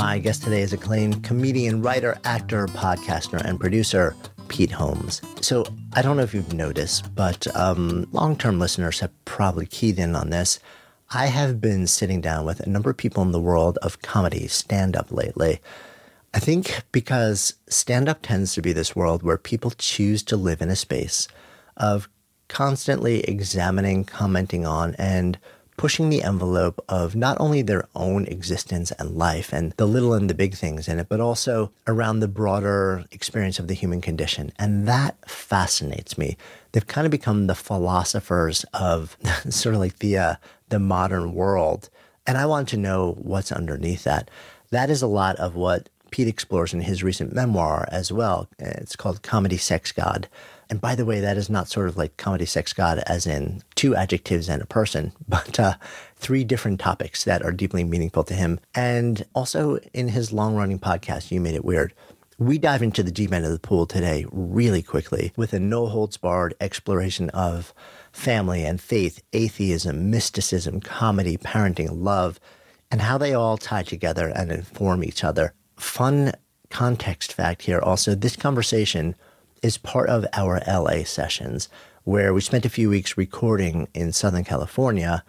My guest today is acclaimed comedian, writer, actor, podcaster, and producer Pete Holmes. So I don't know if you've noticed, but um, long term listeners have probably keyed in on this. I have been sitting down with a number of people in the world of comedy, stand up lately. I think because stand up tends to be this world where people choose to live in a space of constantly examining, commenting on, and pushing the envelope of not only their own existence and life and the little and the big things in it, but also around the broader experience of the human condition. And that fascinates me. They've kind of become the philosophers of sort of like the uh, the modern world. And I want to know what's underneath that. That is a lot of what Pete explores in his recent memoir as well. It's called Comedy Sex God. And by the way, that is not sort of like comedy sex god as in two adjectives and a person, but uh, three different topics that are deeply meaningful to him. And also in his long running podcast, You Made It Weird, we dive into the deep end of the pool today really quickly with a no holds barred exploration of family and faith, atheism, mysticism, comedy, parenting, love, and how they all tie together and inform each other. Fun context fact here also this conversation is part of our LA sessions, where we spent a few weeks recording in Southern California.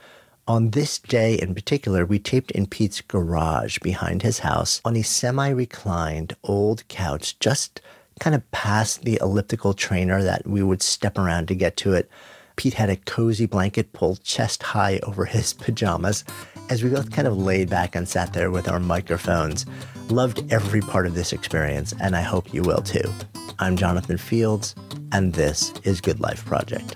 On this day in particular, we taped in Pete's garage behind his house on a semi reclined old couch, just kind of past the elliptical trainer that we would step around to get to it. Pete had a cozy blanket pulled chest high over his pajamas as we both kind of laid back and sat there with our microphones. Loved every part of this experience, and I hope you will too. I'm Jonathan Fields, and this is Good Life Project.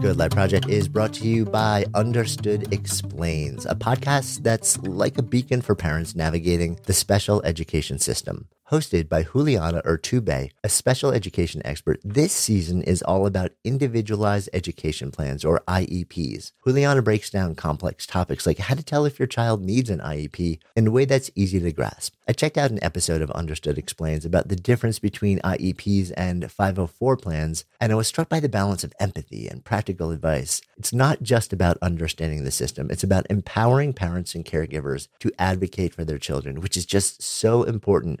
Good Life Project is brought to you by Understood Explains, a podcast that's like a beacon for parents navigating the special education system hosted by Juliana Urtubey, a special education expert. This season is all about individualized education plans or IEPs. Juliana breaks down complex topics like how to tell if your child needs an IEP in a way that's easy to grasp. I checked out an episode of Understood Explains about the difference between IEPs and 504 plans, and I was struck by the balance of empathy and practical advice. It's not just about understanding the system, it's about empowering parents and caregivers to advocate for their children, which is just so important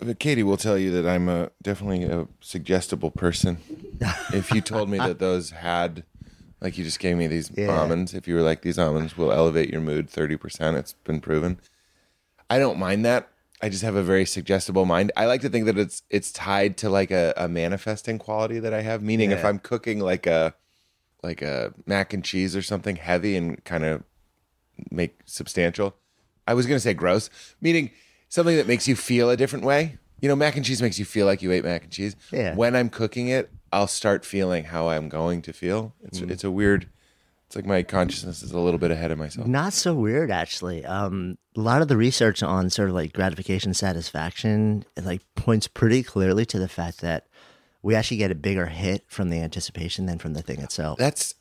But Katie will tell you that I'm a definitely a suggestible person. if you told me that those had, like you just gave me these Yeah. almonds, if you were like these almonds will elevate your mood thirty percent, it's been proven. I don't mind that. I just have a very suggestible mind. I like to think that it's it's tied to like a, a manifesting quality that I have. Meaning, if Yeah. I'm cooking like a like a mac and cheese or something heavy and kind of make substantial. I was gonna say gross, meaning something that makes you feel a different way. You know, mac and cheese makes you feel like you ate mac and cheese. Yeah. When I'm cooking it, I'll start feeling how I'm going to feel. It's Mm. it's a weird. It's like my consciousness is a little bit ahead of myself. Not so weird, actually. Um, a lot of the research on sort of like gratification satisfaction it like points pretty clearly to the fact that we actually get a bigger hit from the anticipation than from the thing itself. That's.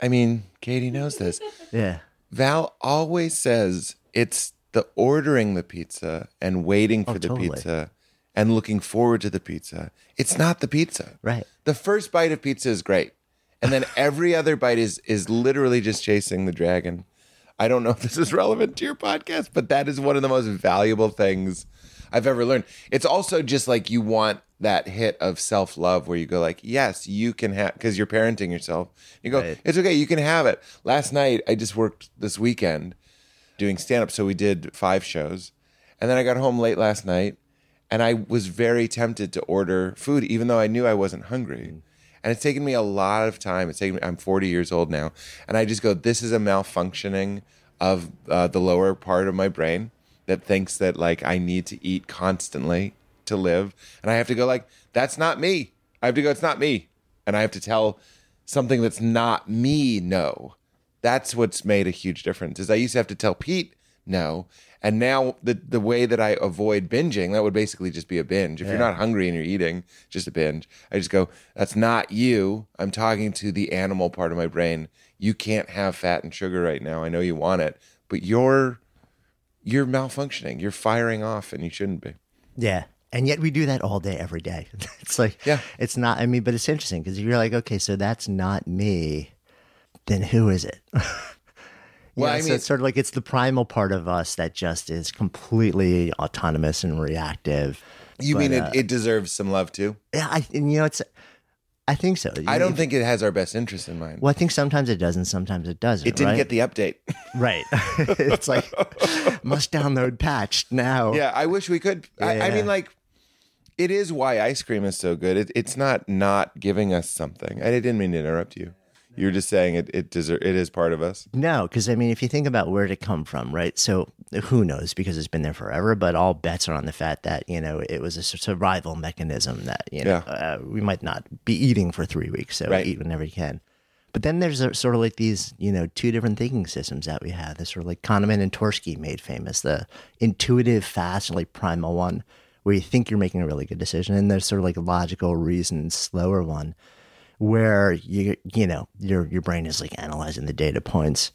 I mean, Katie knows this. Yeah. Val always says it's the ordering the pizza and waiting for Oh, the totally. pizza and looking forward to the pizza, it's not the pizza. Right. The first bite of pizza is great. And then every other bite is is literally just chasing the dragon. I don't know if this is relevant to your podcast, but that is one of the most valuable things I've ever learned. It's also just like you want that hit of self love where you go like, yes, you can have because you're parenting yourself. You go, Right. it's okay, you can have it. Last night I just worked this weekend doing stand up, so we did five shows, and then I got home late last night, and I was very tempted to order food, even though I knew I wasn't hungry. And it's taken me a lot of time. It's taken me, I'm 40 years old now. And I just go, this is a malfunctioning of uh, the lower part of my brain that thinks that like I need to eat constantly to live. And I have to go like, that's not me. I have to go, it's not me. And I have to tell something that's not me no. That's what's made a huge difference. Is I used to have to tell Pete no. And now the the way that I avoid binging, that would basically just be a binge. If you're not hungry and you're eating, just a binge. I just go, that's not you. I'm talking to the animal part of my brain. You can't have fat and sugar right now. I know you want it, but you're you're malfunctioning. You're firing off and you shouldn't be. Yeah. And yet we do that all day, every day. It's like, Yeah. it's not, I mean, but it's interesting because you're like, okay, so that's not me. Then who is it? Well, Yeah, I so mean- it's sort of like it's the primal part of us that just is completely autonomous and reactive. You But, mean uh, it, it deserves some love too? Yeah, I, and you know, it's, I think so. I don't think it has our best interest in mind. Well, I think sometimes it does and sometimes it doesn't. it didn't right? get the update. right. it's like must download patched now. Yeah, I wish we could. I, I mean, like, it is why ice cream is so good. It, it's not not giving us something. I didn't mean to interrupt you. You were just saying it. It deser- It is part of us. No, because I mean, if you think about where it come from, right? So who knows? Because it's been there forever. But all bets are on the fact that you know it was a survival mechanism that you know Yeah. uh, we might not be eating for three weeks, so Right. eat whenever you can. But then there's a, sort of like these, you know, two different thinking systems that we have. This sort of like Kahneman and Tversky made famous, the intuitive, fast, like primal one, where you think you're making a really good decision, and there's sort of like a logical, reasoned, slower one, where you you know your your brain is like analyzing the data points.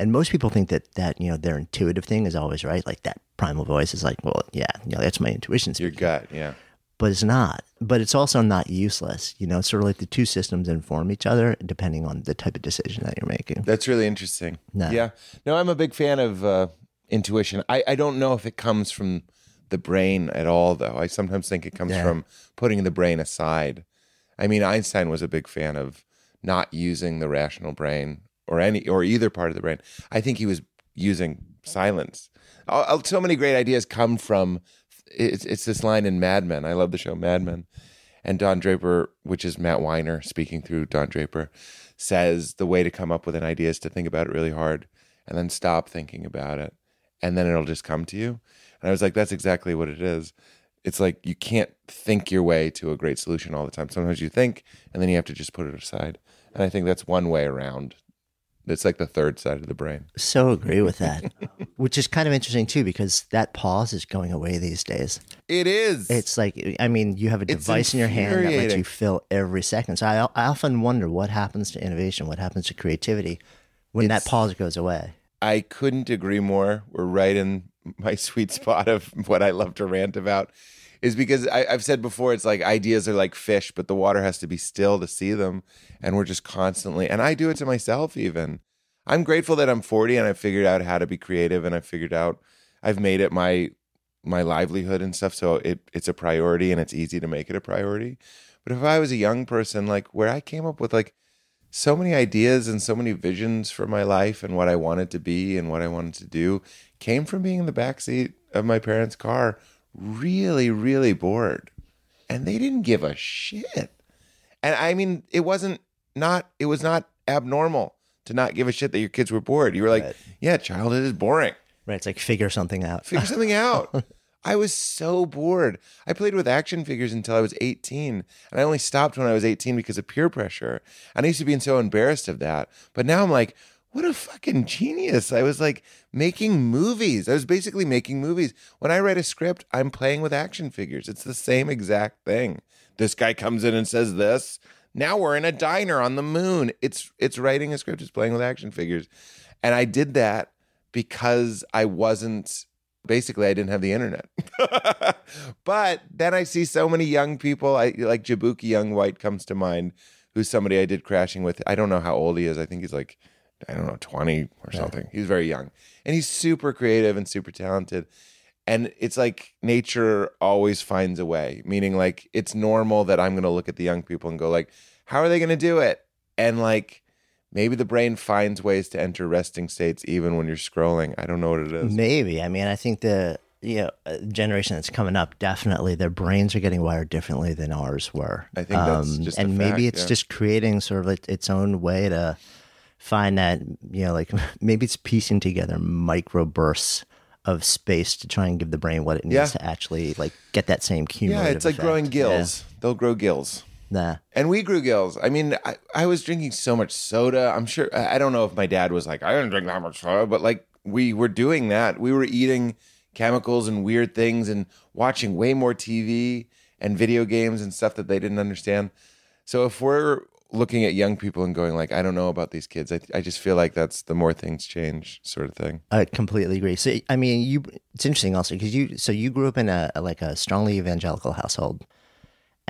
And most people think that that you know their intuitive thing is always right, like that primal voice is like, well, yeah, you know, that's my intuition. Your gut, yeah. but it's not. But it's also not useless. You know, it's sort of like the two systems inform each other depending on the type of decision that you're making. That's really interesting. No. Yeah. No, I'm a big fan of uh, intuition. I, I don't know if it comes from the brain at all, though. I sometimes think it comes Yeah. from putting the brain aside. I mean, Einstein was a big fan of not using the rational brain or any or either part of the brain. I think he was using silence. Uh, uh, So many great ideas come from. It's, it's this line in Mad Men. I love the show Mad Men. And Don Draper, which is Matt Weiner speaking through Don Draper, says the way to come up with an idea is to think about it really hard and then stop thinking about it. And then it'll just come to you. And I was like, that's exactly what it is. It's like you can't think your way to a great solution all the time. Sometimes you think and then you have to just put it aside. And I think that's one way around. It's like the third side of the brain. So agree with that, which is kind of interesting too, because that pause is going away these days. It is. It's like, I mean, you have a It's device in your hand that lets you fill every second. So I, I often wonder what happens to innovation, what happens to creativity when that pause goes away. I couldn't agree more. We're right in my sweet spot of what I love to rant about. Is because I, I've said before, it's like ideas are like fish, but the water has to be still to see them. And we're just constantly, and I do it to myself even. I'm grateful that I'm 40 and I figured out how to be creative and I figured out I've made it my my livelihood and stuff. So it it's a priority and it's easy to make it a priority. But if I was a young person, like where I came up with like so many ideas and so many visions for my life and what I wanted to be and what I wanted to do came from being in the backseat of my parents' car, really, really bored. And they didn't give a shit. And I mean, it wasn't not it was not abnormal to not give a shit that your kids were bored. You were like, yeah, childhood is boring. Right. It's like figure something out. Figure something out. I was so bored. I played with action figures until I was 18, and I only stopped when I was 18 because of peer pressure. And I used to be so embarrassed of that. But now I'm like, what a fucking genius. I was like making movies. I was basically making movies. When I write a script, I'm playing with action figures. It's the same exact thing. This guy comes in and says this. Now we're in a diner on the moon. It's it's writing a script, it's playing with action figures. And I did that because I wasn't Basically, I didn't have the internet. but then I see so many young people. I like Jaboukie Young White comes to mind, who's somebody I did crashing with. I don't know how old he is. I think he's like, I don't know, 20 or something. He's very young. And he's super creative and super talented. And it's like nature always finds a way, meaning like it's normal that I'm going to look at the young people and go like, how are they going to do it? And like maybe the brain finds ways to enter resting states even when you're scrolling. I don't know what it is. Maybe. I mean, I think the you know uh, generation that's coming up definitely their brains are getting wired differently than ours were. Um, I think that's just a and maybe fact, it's yeah. just creating sort of its own way to find that you know like maybe it's piecing together microbursts of space to try and give the brain what it needs Yeah. to actually like get that same Yeah, it's like effect. growing gills. They'll grow gills. Nah. And we grew gills. I mean, I, I was drinking so much soda. I'm sure, I I don't know if my dad was like, I didn't drink that much soda, but like we were doing that. We were eating chemicals and weird things and watching way more TV and video games and stuff that they didn't understand. So if we're looking at young people and going like, I don't know about these kids, I, I just feel like that's the more things change sort of thing. I completely agree. So, I mean, you. It's interesting also because you. So you grew up in a like a strongly evangelical household,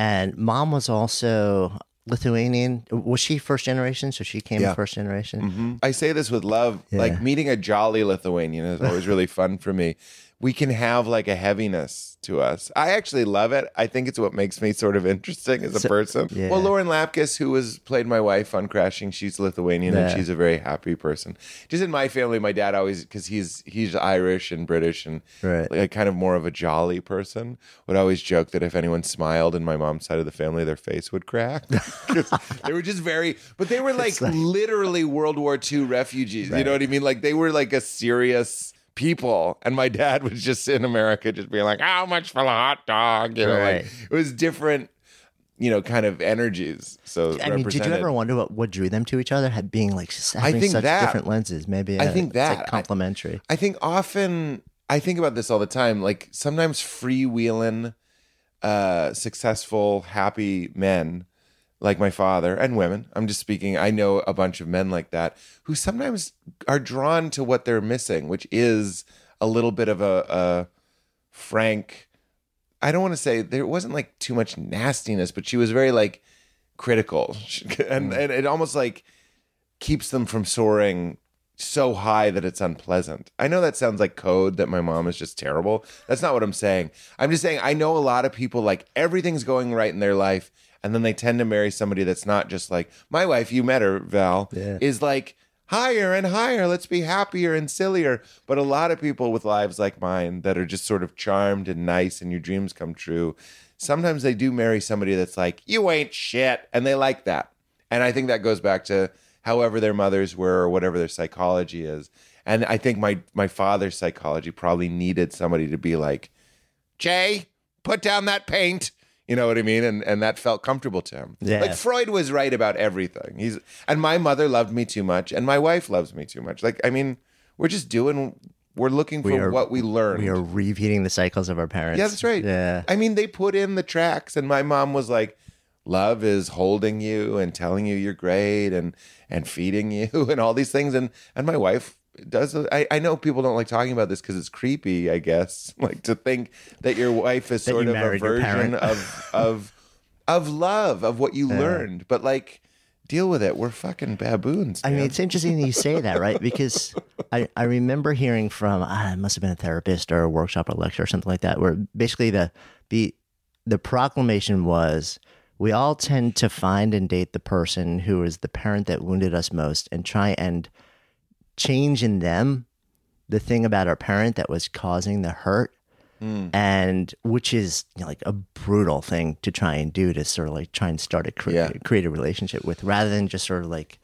and mom was also Lithuanian. Was she first generation? So she came Yeah. first generation. Mm-hmm. I say this with love. Like meeting a jolly Lithuanian is always really fun for me. We can have like a heaviness to us. I actually love it. I think it's what makes me sort of interesting as a person. yeah. Well, Lauren Lapkus, who was played my wife on Crashing, she's Lithuanian and she's a very happy person. Just in my family, my dad always because he's he's Irish and British and Right. like kind of more of a jolly person. Would always joke that if anyone smiled in my mom's side of the family, their face would crack. they were just very, but they were like, literally World War II refugees. You know what I mean? Like they were like a serious people, and my dad was just in America, just being like, "How much for the hot dog?" You know, Right. like it was different. You know, kind of energies. So I mean, did you ever wonder what, what drew them to each other? Had being like having think such that- different lenses. Maybe I uh, think it's, like, that- I- complementary. I think often I think about this all the time. Like sometimes freewheeling, uh, successful, happy men, like my father and women. I'm just speaking. I know a bunch of men like that who sometimes are drawn to what they're missing, which is a little bit of a, a frank. I don't want to say there wasn't like too much nastiness, but she was very like critical, and hmm. and it almost like keeps them from soaring so high that it's unpleasant. I know that sounds like code that my mom is just terrible. That's not what I'm saying. I'm just saying I know a lot of people like everything's going right in their life and then they tend to marry somebody that's not just like my wife, you met her, Val, Yeah. is like higher and higher, let's be happier and sillier. But a lot of people with lives like mine that are just sort of charmed and nice and your dreams come true, sometimes they do marry somebody that's like, you ain't shit. And they like that. And I think that goes back to however their mothers were or whatever their psychology is. And I think my my father's psychology probably needed somebody to be like, Jay, put down that paint. You know what I mean? And and that felt comfortable to him. Yeah. Like Freud was right about everything. He's and my mother loved me too much, and my wife loves me too much. Like, I mean, we're just doing we're looking for We are- what we learned. We are repeating the cycles of our parents. Yeah, that's right. Yeah. I mean, they put in the tracks, and my mom was like, "Love is holding you and telling you you're great, and and feeding you, and all these things." And and my wife does. I, I know people don't like talking about this because it's creepy. I guess like to think that your wife is sort of a version of of of love of what you learned, but like. Deal with it. We're fucking baboons. I mean, it's interesting you say that, right? Because I, I remember hearing from ah, it must have been a therapist or a workshop or lecture or something like that, where basically the the the proclamation was we all tend to find and date the person who is the parent that wounded us most and try and change in them the thing about our parent that was causing the hurt mm. and which is you know, like a brutal thing to try and do to sort of like try and start a cre- Yeah. create a relationship with rather than just sort of like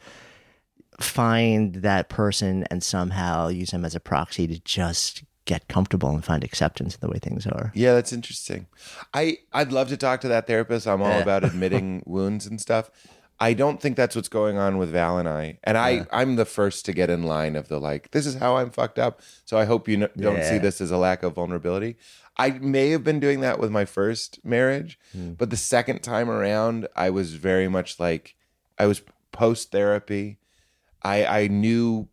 find that person and somehow use them as a proxy to just get comfortable and find acceptance in the way things are. Yeah, that's interesting. I I'd love to talk to that therapist. I'm all Yeah. about admitting wounds and stuff. I don't think that's what's going on with Val and I. And I I'm the first to get in line of the like this is how I'm fucked up. So I hope you don't see this as a lack of vulnerability. I may have been doing that with my first marriage, hmm. but the second time around I was very much like I was post therapy. I I knew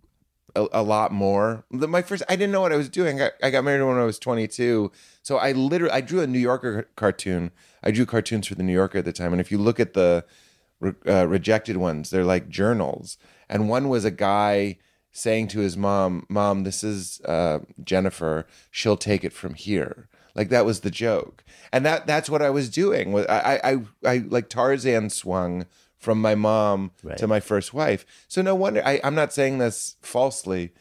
a, a lot more. My first, I didn't know what I was doing. I, I got married when I was 22. So I literally, I drew a New Yorker cartoon. I drew cartoons for the New Yorker at the time. And if you look at the re- uh, rejected ones, they're like journals. And one was a guy saying to his mom, "Mom, this is uh, Jennifer. She'll take it from here." Like that was the joke, and that that's what I was doing. I I I, I like Tarzan swung from my mom Right. to my first wife. So no wonder I, I'm not saying this falsely.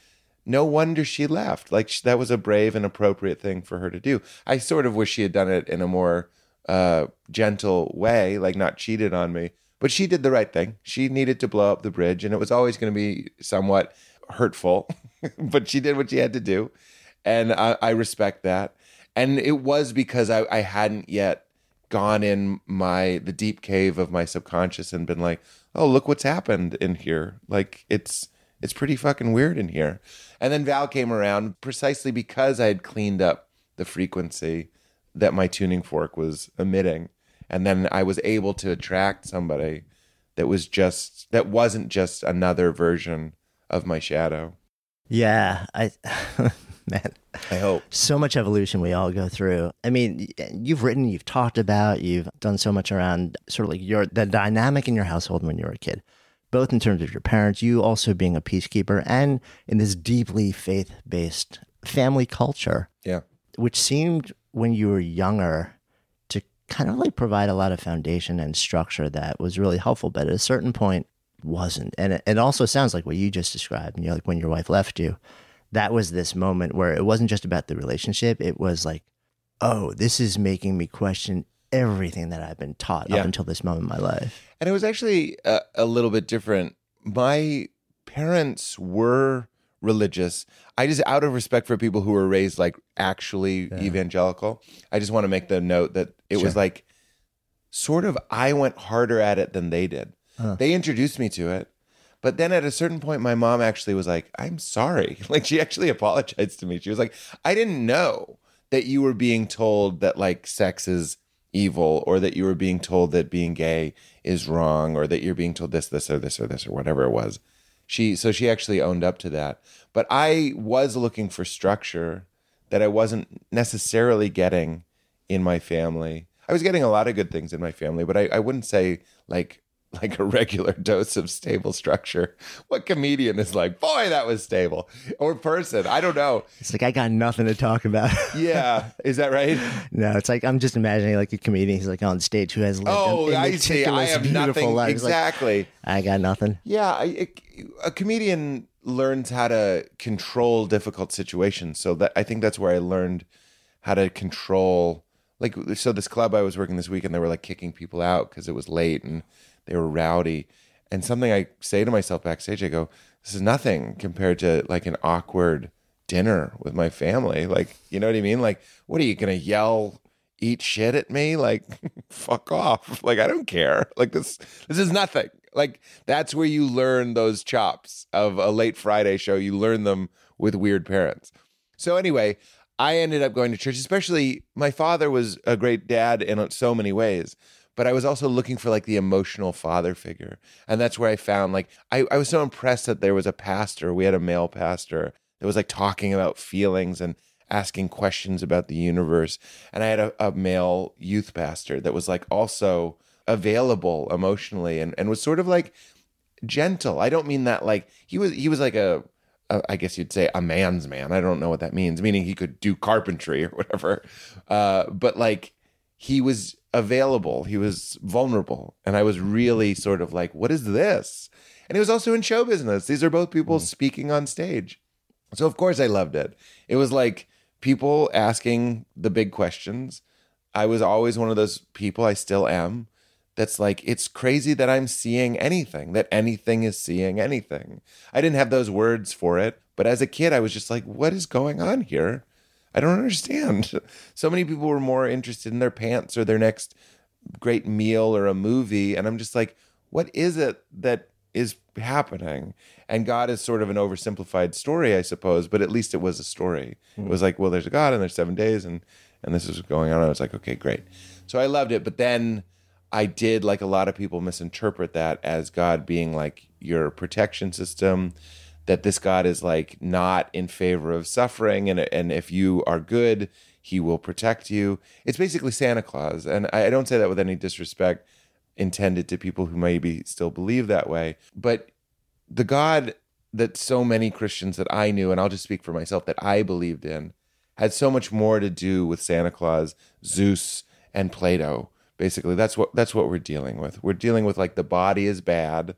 No wonder she left. Like sh- that was a brave and appropriate thing for her to do. I sort of wish she had done it in a more uh, gentle way, like not cheated on me. But she did the right thing. She needed to blow up the bridge, and it was always going to be somewhat hurtful. but she did what she had to do, and I, I respect that. And it was because I, I hadn't yet gone in my the deep cave of my subconscious and been like, oh, look what's happened in here. Like it's it's pretty fucking weird in here. And then Val came around precisely because I had cleaned up the frequency that my tuning fork was emitting. And then I was able to attract somebody that was just that wasn't just another version of my shadow. Yeah, I man, I hope. so much evolution we all go through. I mean, you've written, you've talked about, you've done so much around sort of like your the dynamic in your household when you were a kid, both in terms of your parents, you also being a peacekeeper, and in this deeply faith based family culture, Yeah. which seemed when you were younger kind of like provide a lot of foundation and structure that was really helpful, but at a certain point wasn't. And it, it also sounds like what you just described, you know, like when your wife left you that was this moment where it wasn't just about the relationship. It was like, oh, this is making me question everything that I've been taught Yeah. up until this moment in my life. And it was actually a, a little bit different. My parents were religious. I just, out of respect for people who were raised like actually evangelical, I just want to make the note that it was like sort of I went harder at it than they did. They introduced me to it. But then at a certain point, my mom actually was like, I'm sorry. Like, she actually apologized to me. She was like, I didn't know that you were being told that like sex is evil or that you were being told that being gay is wrong or that you're being told this, this, or this, or this, or whatever it was. She, so she actually owned up to that. But I was looking for structure that I wasn't necessarily getting in my family. I was getting a lot of good things in my family, but I, I wouldn't say like like a regular dose of stable structure. What comedian is like, boy, that was stable? Or person, I don't know. It's like I got nothing to talk about. Yeah, is that right? no, it's like I'm just imagining like a comedian who's like on stage who has lived Oh, a, a I see. I have nothing. life. It's like, Exactly. I got nothing. Yeah, I, a comedian learns how to control difficult situations. So that I think that's where I learned how to control. Like, so this club I was working this weekend, they were like kicking people out because it was late and they were rowdy. And something I say to myself backstage, I go, "This is nothing compared to like an awkward dinner with my family." Like, you know what I mean? Like, what are you gonna yell? eat shit at me like fuck off like i don't care like this this is nothing like that's where you learn those chops of a late friday show you learn them with weird parents so anyway i ended up going to church especially my father was a great dad in so many ways but i was also looking for like the emotional father figure and that's where i found like i, I was so impressed that there was a pastor we had a male pastor that was like talking about feelings and asking questions about the universe. And I had a, a male youth pastor that was like also available emotionally and, and was sort of like gentle. I don't mean that like he was he was like a, I guess you'd say a man's man. I don't know what that means, meaning he could do carpentry or whatever. Uh, but like he was available, he was vulnerable. And I was mm-hmm. really sort of like, what is this? And he was also in show business. These are both people mm-hmm. speaking on stage. So of course I loved it. It was like people asking the big questions. I was always one of those people, I still am, that's like, it's crazy that I'm seeing anything, that anything is seeing anything. I didn't have those words for it, but as a kid, I was just like, what is going on here? I don't understand. So many people were more interested in their pants or their next great meal or a movie. And I'm just like, what is it that is happening? And God is sort of an oversimplified story, I suppose, but at least it was a story. It was hmm. like, well, there's a God and there's seven days and and this is going on. I was like, okay, great. So I loved it. But then I did, like a lot of people, misinterpret that as God being like your protection system, that this God is like not in favor of suffering, and and if you are good, He will protect you. It's basically Santa Claus, and I, don't say that with any disrespect intended to people who maybe still believe that way, but the God that so many Christians that I knew, and I'll just speak for myself, that I believed in, had so much more to do with Santa Claus, Zeus, and Plato. Basically, that's what that's what we're dealing with. We're dealing with like the body is bad,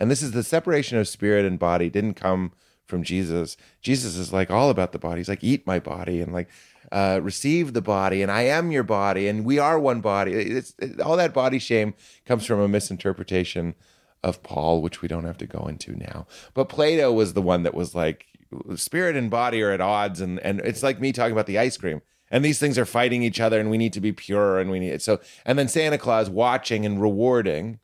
and this is the separation of spirit and body didn't come from Jesus. Jesus is like all about the body. He's like, eat my body and like uh, receive the body, and I am your body, and we are one body. It's it, all that body shame comes from a misinterpretation of Paul, which we don't have to go into now. But Plato was the one that was like, spirit and body are at odds, and and it's like me talking about the ice cream. And these things are fighting each other, and we need to be pure, and we need so. And then Santa Claus watching and rewarding,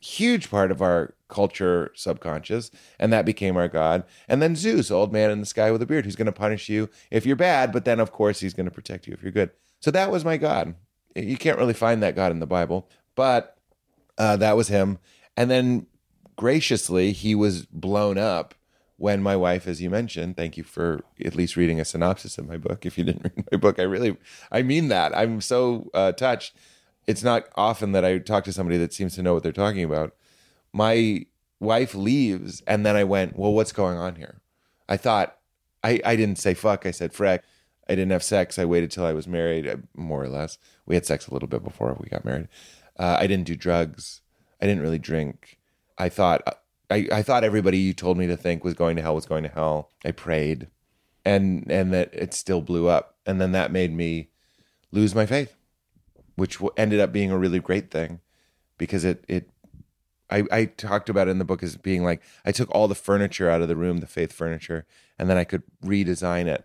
huge part of our culture subconscious, and that became our God. And then Zeus, old man in the sky with a beard, who's going to punish you if you're bad, but then of course he's going to protect you if you're good. So that was my God. You can't really find that God in the Bible, but uh, that was him. And then graciously, he was blown up when my wife, as you mentioned, thank you for at least reading a synopsis of my book. If you didn't read my book, I really, I mean that. I'm so uh, touched. It's not often that I talk to somebody that seems to know what they're talking about. My wife leaves, and then I went, well, what's going on here? I thought, I, I didn't say fuck, I said freck. I didn't have sex. I waited till I was married, uh, more or less. We had sex a little bit before we got married. Uh, I didn't do drugs. I didn't really drink. I thought I, I thought everybody you told me to think was going to hell was going to hell. I prayed, and and that it still blew up, and then that made me lose my faith, which ended up being a really great thing, because it it I, I talked about it in the book as being like I took all the furniture out of the room, the faith furniture, and then I could redesign it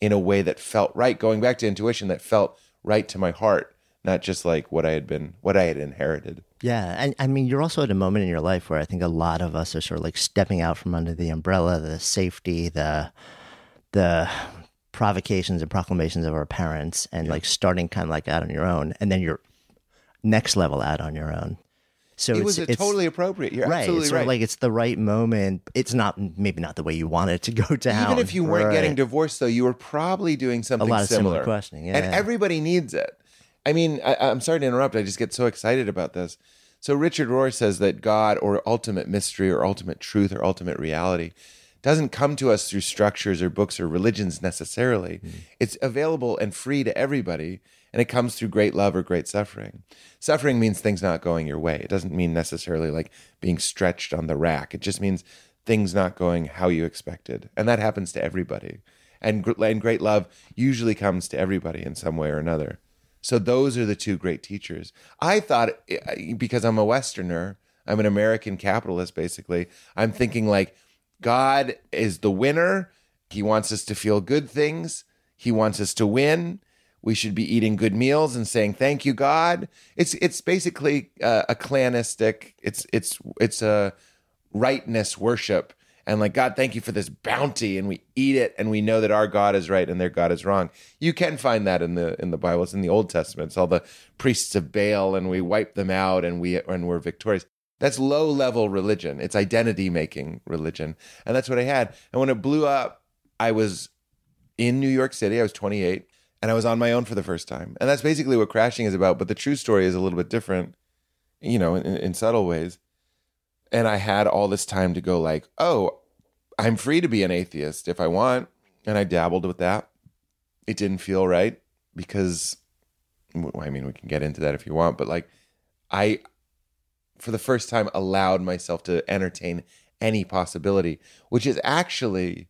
in a way that felt right. Going back to intuition, that felt right to my heart, not just like what I had been, what I had inherited. Yeah. And I mean, you're also at a moment in your life where I think a lot of us are sort of like stepping out from under the umbrella, the safety, the, the, provocations and proclamations of our parents and yeah. like starting kind of like out on your own and then you're next level out on your own so it was totally appropriate. You're right. absolutely it's right. like it's the right moment. It's not maybe not the way you want it to go down. Even if you weren't right. getting divorced, though, you were probably doing something a lot of similar. similar questioning. Yeah, and everybody needs it. I mean, I, I'm sorry to interrupt. I just get so excited about this. So Richard Rohr says that God or ultimate mystery or ultimate truth or ultimate reality doesn't come to us through structures or books or religions necessarily. Mm. It's available and free to everybody, and it comes through great love or great suffering. Suffering means things not going your way. It doesn't mean necessarily like being stretched on the rack. It just means things not going how you expected, and that happens to everybody. And, and great love usually comes to everybody in some way or another. So those are the two great teachers. I thought eh, because I'm a Westerner, I'm an American capitalist basically. I'm thinking like God is the winner. He wants us to feel good things. He wants us to win. We should be eating good meals and saying thank you, God. It's it's basically uh, a clanistic. It's it's it's a rightness worship and like god thank you for this bounty and we eat it and we know that our god is right and their god is wrong. You can find that in the in the bible. It's in the old testament. It's all the priests of baal and we wipe them out and we and we're victorious. That's low level religion. It's identity making religion. And that's what i had. And when it blew up i was in new york city. I was 28 and i was on my own for the first time. And that's basically what crashing is about but the true story is a little bit different you know in, in subtle ways. And I had all this time to go like, oh, I'm free to be an atheist if I want, and I dabbled with that. It didn't feel right because, I mean, we can get into that if you want, but like, I, for the first time, allowed myself to entertain any possibility, which is actually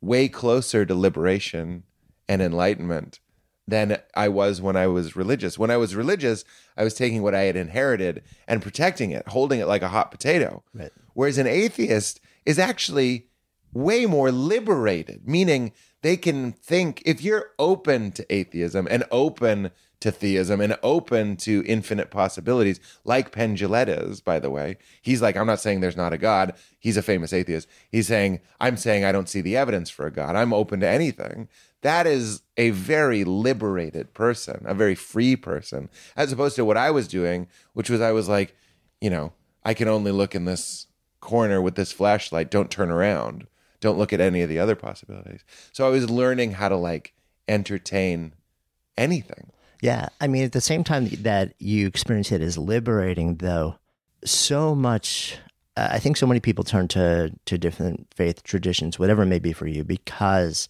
way closer to liberation and enlightenment than I was when I was religious. When I was religious, I was taking what I had inherited and protecting it, holding it like a hot potato. Right. Whereas an atheist is actually way more liberated, meaning they can think if you're open to atheism and open to theism and open to infinite possibilities, like Penn is, by the way. He's like, I'm not saying there's not a God. He's a famous atheist. He's saying, I'm saying I don't see the evidence for a God. I'm open to anything that is a very liberated person, a very free person, as opposed to what I was doing, which was I was like, you know, I can only look in this corner with this flashlight. Don't turn around. Don't look at any of the other possibilities. So I was learning how to like entertain anything. Yeah. I mean, at the same time that you experience it as liberating, though, so much, uh, I think so many people turn to, to different faith traditions, whatever it may be for you, because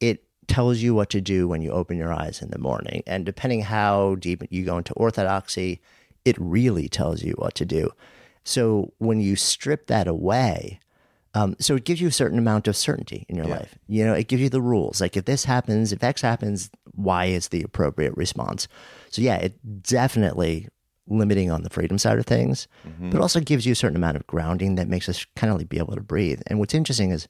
it tells you what to do when you open your eyes in the morning. And depending how deep you go into orthodoxy, it really tells you what to do. So when you strip that away, um, so it gives you a certain amount of certainty in your Yeah. life. You know, it gives you the rules. Like if this happens, if X happens, Y is the appropriate response. So yeah, it definitely limiting on the freedom side of things, but also gives you a certain amount of grounding that makes us kind of like be able to breathe. And what's interesting is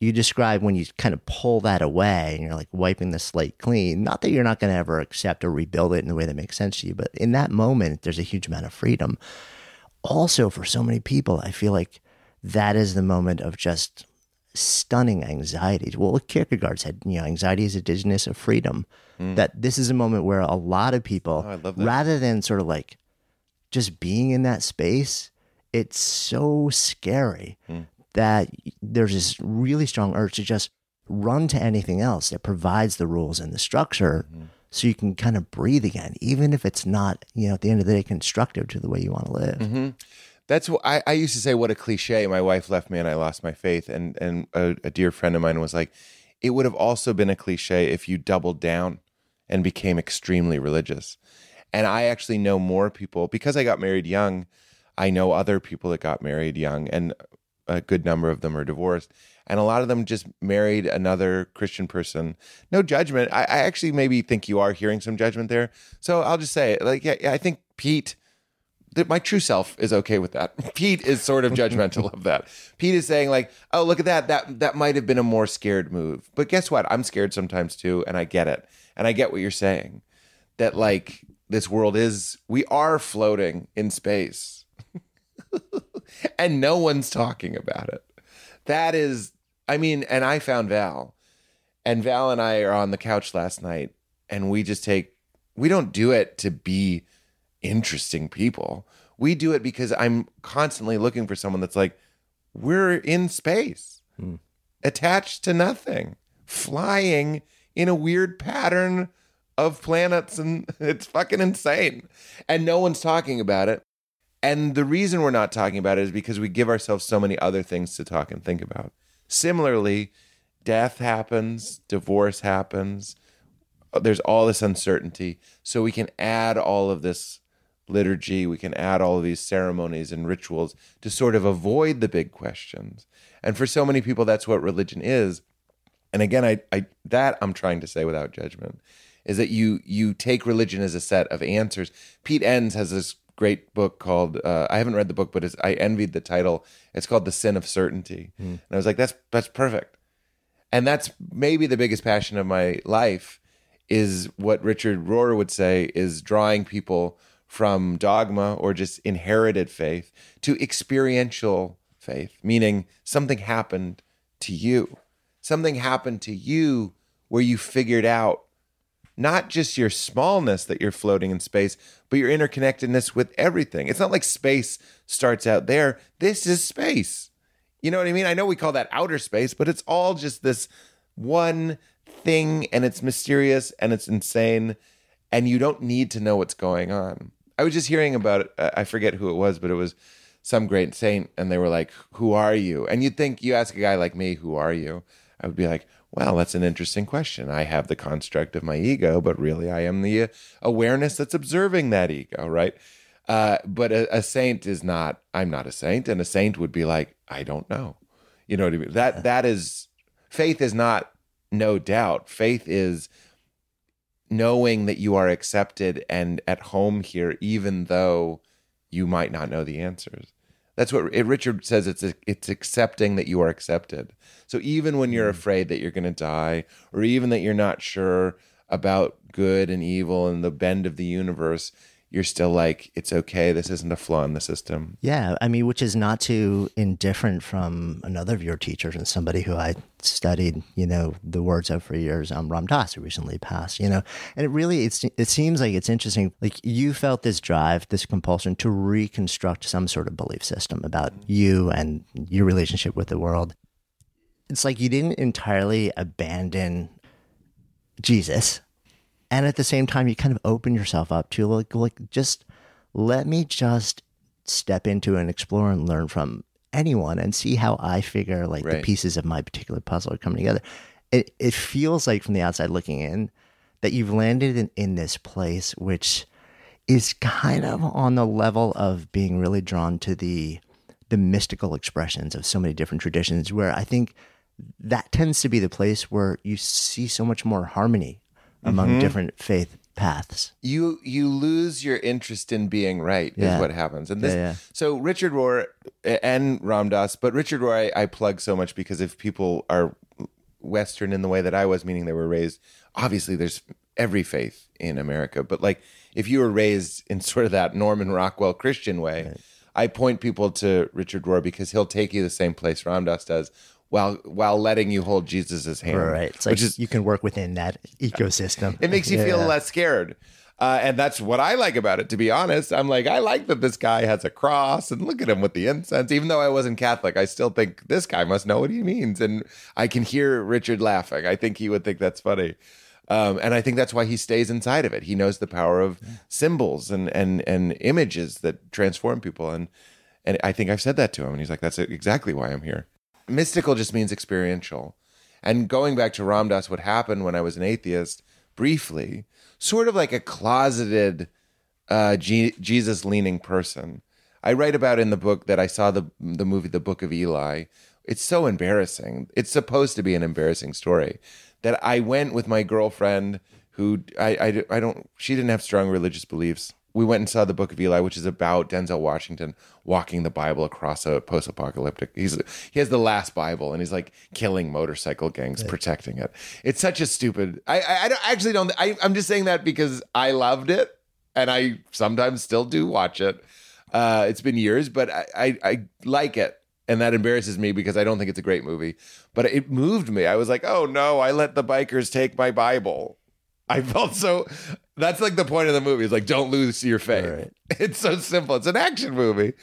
you describe when you kind of pull that away and you're like wiping the slate clean. Not that you're not going to ever accept or rebuild it in the way that makes sense to you, but in that moment, there's a huge amount of freedom. Also, for so many people, I feel like that is the moment of just stunning anxiety. Well, Kierkegaard said, you know, anxiety is a dizziness of freedom. That this is a moment where a lot of people, Oh, rather than sort of like just being in that space, it's so scary that there's this really strong urge to just run to anything else that provides the rules and the structure so you can kind of breathe again, even if it's not, you know, at the end of the day, constructive to the way you want to live. That's what I, I used to say. What a cliche. My wife left me, and I lost my faith. And and a, a dear friend of mine was like, it would have also been a cliche if you doubled down and became extremely religious. And I actually know more people because I got married young. I know other people that got married young, and a good number of them are divorced. And a lot of them just married another Christian person. No judgment. I, I actually maybe think you are hearing some judgment there. So I'll just say, like, yeah, yeah I think Pete that my true self is okay with that. Pete is sort of judgmental of that. Pete is saying like, "Oh, look at that. That that might have been a more scared move." But guess what? I'm scared sometimes too, and I get it. And I get what you're saying. That like this world is we are floating in space. and no one's talking about it. That is I mean, and I found Val. And Val and I are on the couch last night and we just take we don't do it to be interesting people. We do it because I'm constantly looking for someone that's like, we're in space, hmm. attached to nothing, flying in a weird pattern of planets, and it's fucking insane. And no one's talking about it. And the reason we're not talking about it is because we give ourselves so many other things to talk and think about. Similarly, death happens, divorce happens, there's all this uncertainty. So we can add all of this liturgy, we can add all of these ceremonies and rituals to sort of avoid the big questions. And for so many people, that's what religion is. And again, I, I that I'm trying to say without judgment is that you you take religion as a set of answers. Pete Enns has this great book called uh, I haven't read the book, but it's, I envied the title. It's called The Sin of Certainty, and I was like, that's that's perfect. And that's maybe the biggest passion of my life is what Richard Rohr would say is drawing people from dogma or just inherited faith to experiential faith, meaning something happened to you. Something happened to you where you figured out not just your smallness that you're floating in space, but your interconnectedness with everything. It's not like space starts out there. This is space. You know what I mean? I know we call that outer space, but it's all just this one thing and it's mysterious and it's insane and you don't need to know what's going on. I was just hearing about it. I forget who it was, but it was some great saint and they were like, "Who are you?" And you'd think you ask a guy like me, "Who are you?" I would be like, "Well, that's an interesting question. I have the construct of my ego, but really I am the uh, awareness that's observing that ego, right?" Uh, but a, a saint is not. I'm not a saint, and a saint would be like, "I don't know." You know what I mean? That that is faith is not no doubt. Faith is knowing that you are accepted and at home here, even though you might not know the answers. That's what it, Richard says. It's it's accepting that you are accepted. So even when you're hmm. afraid that you're going to die, or even that you're not sure about good and evil and the bend of the universe, you're still like, it's okay. This isn't a flaw in the system. Yeah, I mean, which is not too indifferent from another of your teachers and somebody who I studied, you know, the words of for years, um, Ram Dass, who recently passed, you know, and it really, it's, it seems like it's interesting. Like you felt this drive, this compulsion to reconstruct some sort of belief system about you and your relationship with the world. it's like you didn't entirely abandon Jesus. And at the same time, you kind of open yourself up to like, like just let me just step into and explore and learn from anyone and see how I figure like the pieces of my particular puzzle are coming together. It it feels like from the outside looking in that you've landed in, in this place which is kind of on the level of being really drawn to the the mystical expressions of so many different traditions where I think that tends to be the place where you see so much more harmony among Mm-hmm. different faith paths. you you lose your interest in being right Yeah. is what happens and this Yeah, yeah. so richard rohr and Ram Dass but richard rohr I, I plug so much because if people are western in the way that i was meaning they were raised obviously there's every faith in america but like if you were raised in sort of that norman rockwell christian way i point people to richard rohr because he'll take you the same place Ram Dass does while while letting you hold jesus' hand Right. It's like which is you can work within that ecosystem. it makes you feel less scared. Uh, and that's what I like about it, to be honest. I'm like, I like that this guy has a cross and look at him with the incense. Even though I wasn't Catholic, I still think this guy must know what he means. And I can hear Richard laughing. I think he would think that's funny. Um, and I think that's why he stays inside of it. He knows the power of symbols and, and, and images that transform people. And, and I think I've said that to him. And he's like, that's exactly why I'm here. Mystical just means experiential. And going back to Ram Dass, what happened when I was an atheist, briefly, sort of like a closeted uh, G- Jesus leaning person. I write about in the book that I saw the the movie The Book of Eli. It's so embarrassing. It's supposed to be an embarrassing story that I went with my girlfriend who I, I, I don't she didn't have strong religious beliefs. We went and saw the Book of Eli, which is about Denzel Washington walking the Bible across a post-apocalyptic. He's he has the last Bible, and he's like killing motorcycle gangs, protecting it. It's such a stupid. I I, I don't, actually don't. I, I'm just saying that because I loved it, and I sometimes still do watch it. Uh, it's been years, but I, I I like it, and that embarrasses me because I don't think it's a great movie. But it moved me. I was like, oh no, I let the bikers take my Bible. I felt so. That's like the point of the movie. Is like, don't lose your faith. Right. It's so simple. It's an action movie.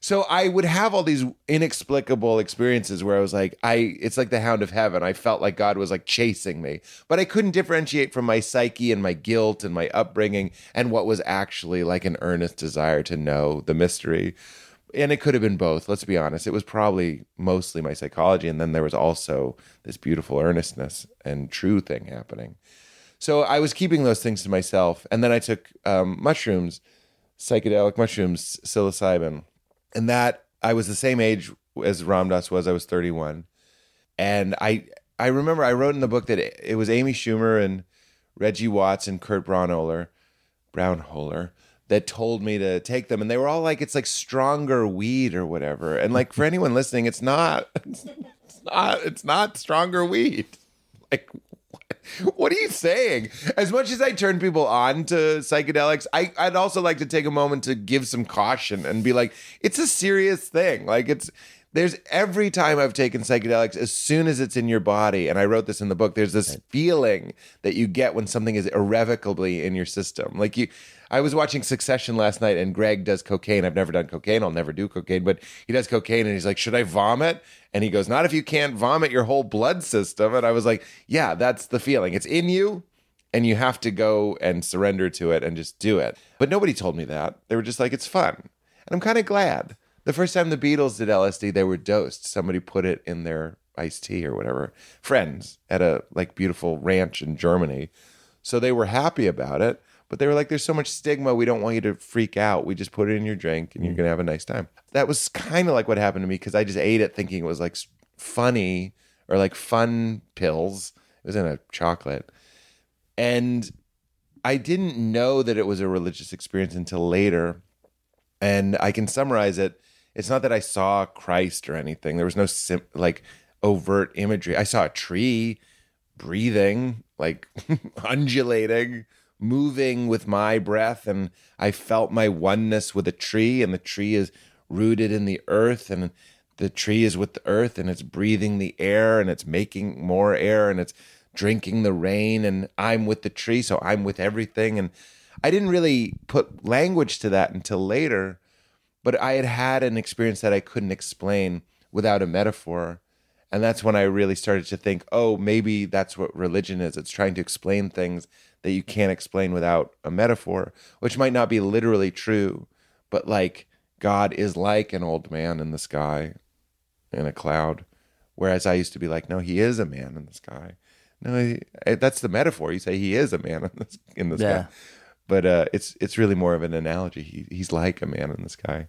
So I would have all these inexplicable experiences where I was like, I it's like the hound of heaven. I felt like God was like chasing me. But I couldn't differentiate from my psyche and my guilt and my upbringing and what was actually like an earnest desire to know the mystery. And it could have been both, let's be honest. It was probably mostly my psychology and then there was also this beautiful earnestness and true thing happening. So I was keeping those things to myself. And then I took um, mushrooms, psychedelic mushrooms, psilocybin. And that I was the same age as Ram Dass was. I was 31. And I I remember I wrote in the book that it, it was Amy Schumer and Reggie Watts and Kurt Braunohler, Brownholer that told me to take them. And they were all like, it's like stronger weed or whatever. And like for anyone listening, it's not. It's not. It's not stronger weed. Like what are you saying? As much as I turn people on to psychedelics, I, I'd also like to take a moment to give some caution and be like, it's a serious thing. Like it's there's every time I've taken psychedelics, as soon as it's in your body, and I wrote this in the book, there's this feeling that you get when something is irrevocably in your system. Like you I was watching Succession last night and Greg does cocaine. I've never done cocaine. I'll never do cocaine, but he does cocaine and he's like, Should I vomit? And he goes, Not if you can't vomit your whole blood system. And I was like, Yeah, that's the feeling. It's in you and you have to go and surrender to it and just do it. But nobody told me that. They were just like, It's fun. And I'm kind of glad. The first time the Beatles did LSD, they were dosed. Somebody put it in their iced tea or whatever. Friends at a like beautiful ranch in Germany. So they were happy about it. But they were like, there's so much stigma. We don't want you to freak out. We just put it in your drink and you're mm. going to have a nice time. That was kind of like what happened to me because I just ate it thinking it was like funny or like fun pills. It was in a chocolate. And I didn't know that it was a religious experience until later. And I can summarize it. It's not that I saw Christ or anything. There was no sim- like overt imagery. I saw a tree breathing, like undulating, moving with my breath. And I felt my oneness with a tree, and the tree is rooted in the earth, and the tree is with the earth, and it's breathing the air, and it's making more air, and it's drinking the rain, and I'm with the tree, so I'm with everything. And I didn't really put language to that until later, but I had had an experience that I couldn't explain without a metaphor. And that's when I really started to think, oh, maybe that's what religion is. It's trying to explain things that you can't explain without a metaphor, which might not be literally true, but like God is like an old man in the sky in a cloud. Whereas I used to be like, no, he is a man in the sky. No, he, eh, that's the metaphor. You say he is a man in the, in the Yeah. sky, but uh, it's it's really more of an analogy. He, he's like a man in the sky.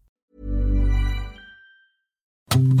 thank you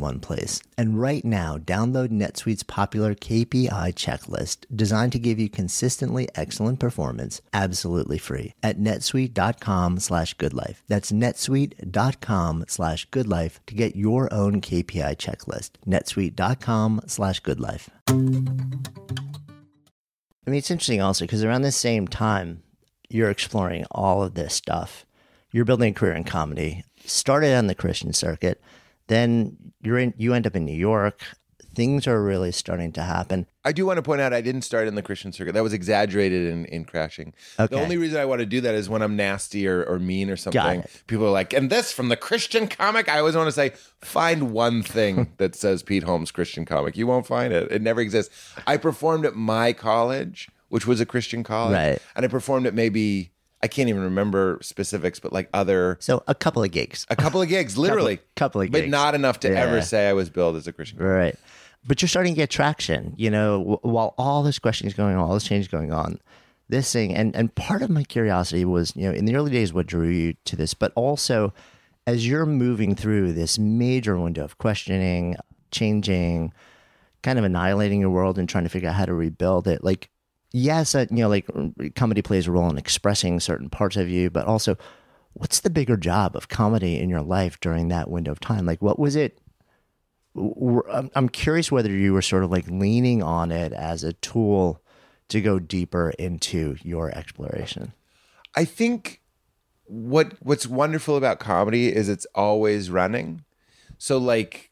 one place. And right now, download NetSuite's popular KPI checklist designed to give you consistently excellent performance absolutely free at netsuite.com slash goodlife. That's netsuite.com slash goodlife to get your own KPI checklist. netsuite.com slash goodlife. I mean, it's interesting also because around the same time, you're exploring all of this stuff. You're building a career in comedy, started on the Christian circuit, then you're in, you end up in New York. Things are really starting to happen. I do want to point out I didn't start in the Christian circuit. That was exaggerated in, in crashing. Okay. The only reason I want to do that is when I'm nasty or, or mean or something. People are like, and this from the Christian comic. I always want to say, find one thing that says Pete Holmes Christian comic. You won't find it. It never exists. I performed at my college, which was a Christian college. Right. And I performed at maybe, I can't even remember specifics, but like other, So a couple of gigs. a couple of gigs, literally. couple of But gigs. not enough to Yeah. ever say I was billed as a Christian. Right. But you're starting to get traction, you know, w- while all this questioning is going on, all this change is going on. This thing, and, and part of my curiosity was, you know, in the early days, what drew you to this, but also as you're moving through this major window of questioning, changing, kind of annihilating your world and trying to figure out how to rebuild it, like, yes, uh, you know, like comedy plays a role in expressing certain parts of you, but also, what's the bigger job of comedy in your life during that window of time? Like, what was it? I'm curious whether you were sort of like leaning on it as a tool to go deeper into your exploration. I think what what's wonderful about comedy is it's always running. So like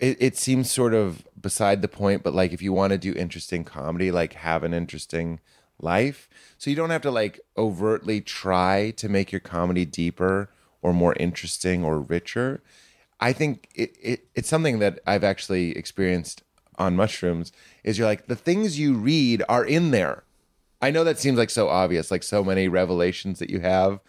it, it seems sort of beside the point, but like if you want to do interesting comedy, like have an interesting life. So you don't have to like overtly try to make your comedy deeper or more interesting or richer. I think it, it it's something that I've actually experienced on mushrooms is you're like the things you read are in there. I know that seems like so obvious, like so many revelations that you have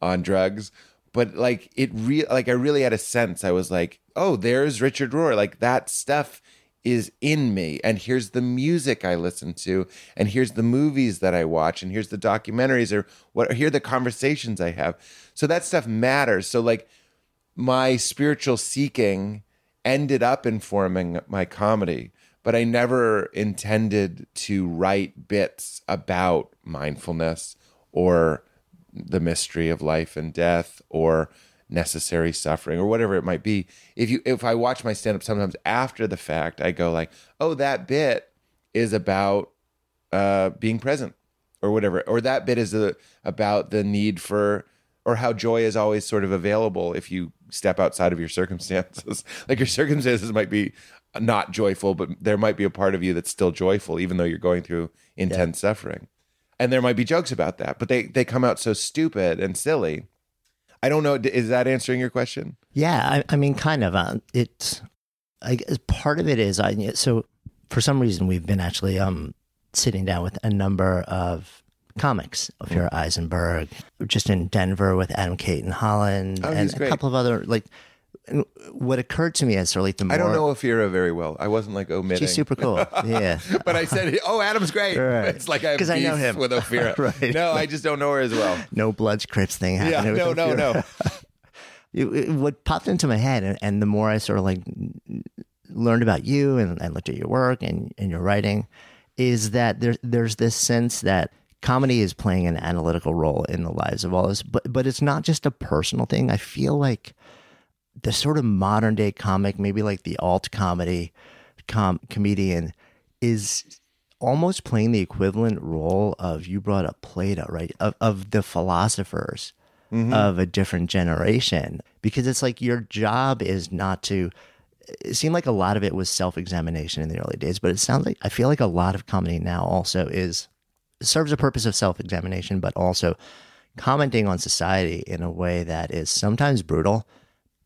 on drugs, but like it real like I really had a sense. I was like, oh, there's Richard Rohr. Like that stuff is in me, and here's the music I listen to, and here's the movies that I watch, and here's the documentaries or what. Here are the conversations I have. So that stuff matters. So like my spiritual seeking ended up informing my comedy but I never intended to write bits about mindfulness or the mystery of life and death or necessary suffering or whatever it might be. If you if I watch my stand up sometimes after the fact, I go like, "Oh, that bit is about uh, being present or whatever." Or that bit is a, about the need for or how joy is always sort of available if you step outside of your circumstances. like your circumstances might be not joyful, but there might be a part of you that's still joyful, even though you're going through intense yeah. suffering. And there might be jokes about that, but they they come out so stupid and silly. I don't know. Is that answering your question? Yeah, I, I mean, kind of. Uh, it's I guess part of it is I so for some reason we've been actually um sitting down with a number of comics Ophira Eisenberg, just in Denver with Adam Cayton Holland oh, and a couple of other like and what occurred to me as sort of like the more, I don't know Ophira very well. I wasn't like omitting. She's super cool. Yeah. but I said, "Oh, Adam's great." Right. It's like I have beef I know him. with Ophira. right. No, I just don't know her as well. No Bloods Crips thing happening. Yeah. No, no, no. it, it, what popped into my head, and, and, the more I sort of like learned about you and, and looked at your work and, and your writing, is that there's there's this sense that comedy is playing an analytical role in the lives of all this, but but it's not just a personal thing. I feel like the sort of modern day comic, maybe like the alt comedy com- comedian, is almost playing the equivalent role of you brought up Plato, right? Of of the philosophers mm-hmm. of a different generation, because it's like your job is not to. It seemed like a lot of it was self examination in the early days, but it sounds like I feel like a lot of comedy now also is serves a purpose of self examination, but also commenting on society in a way that is sometimes brutal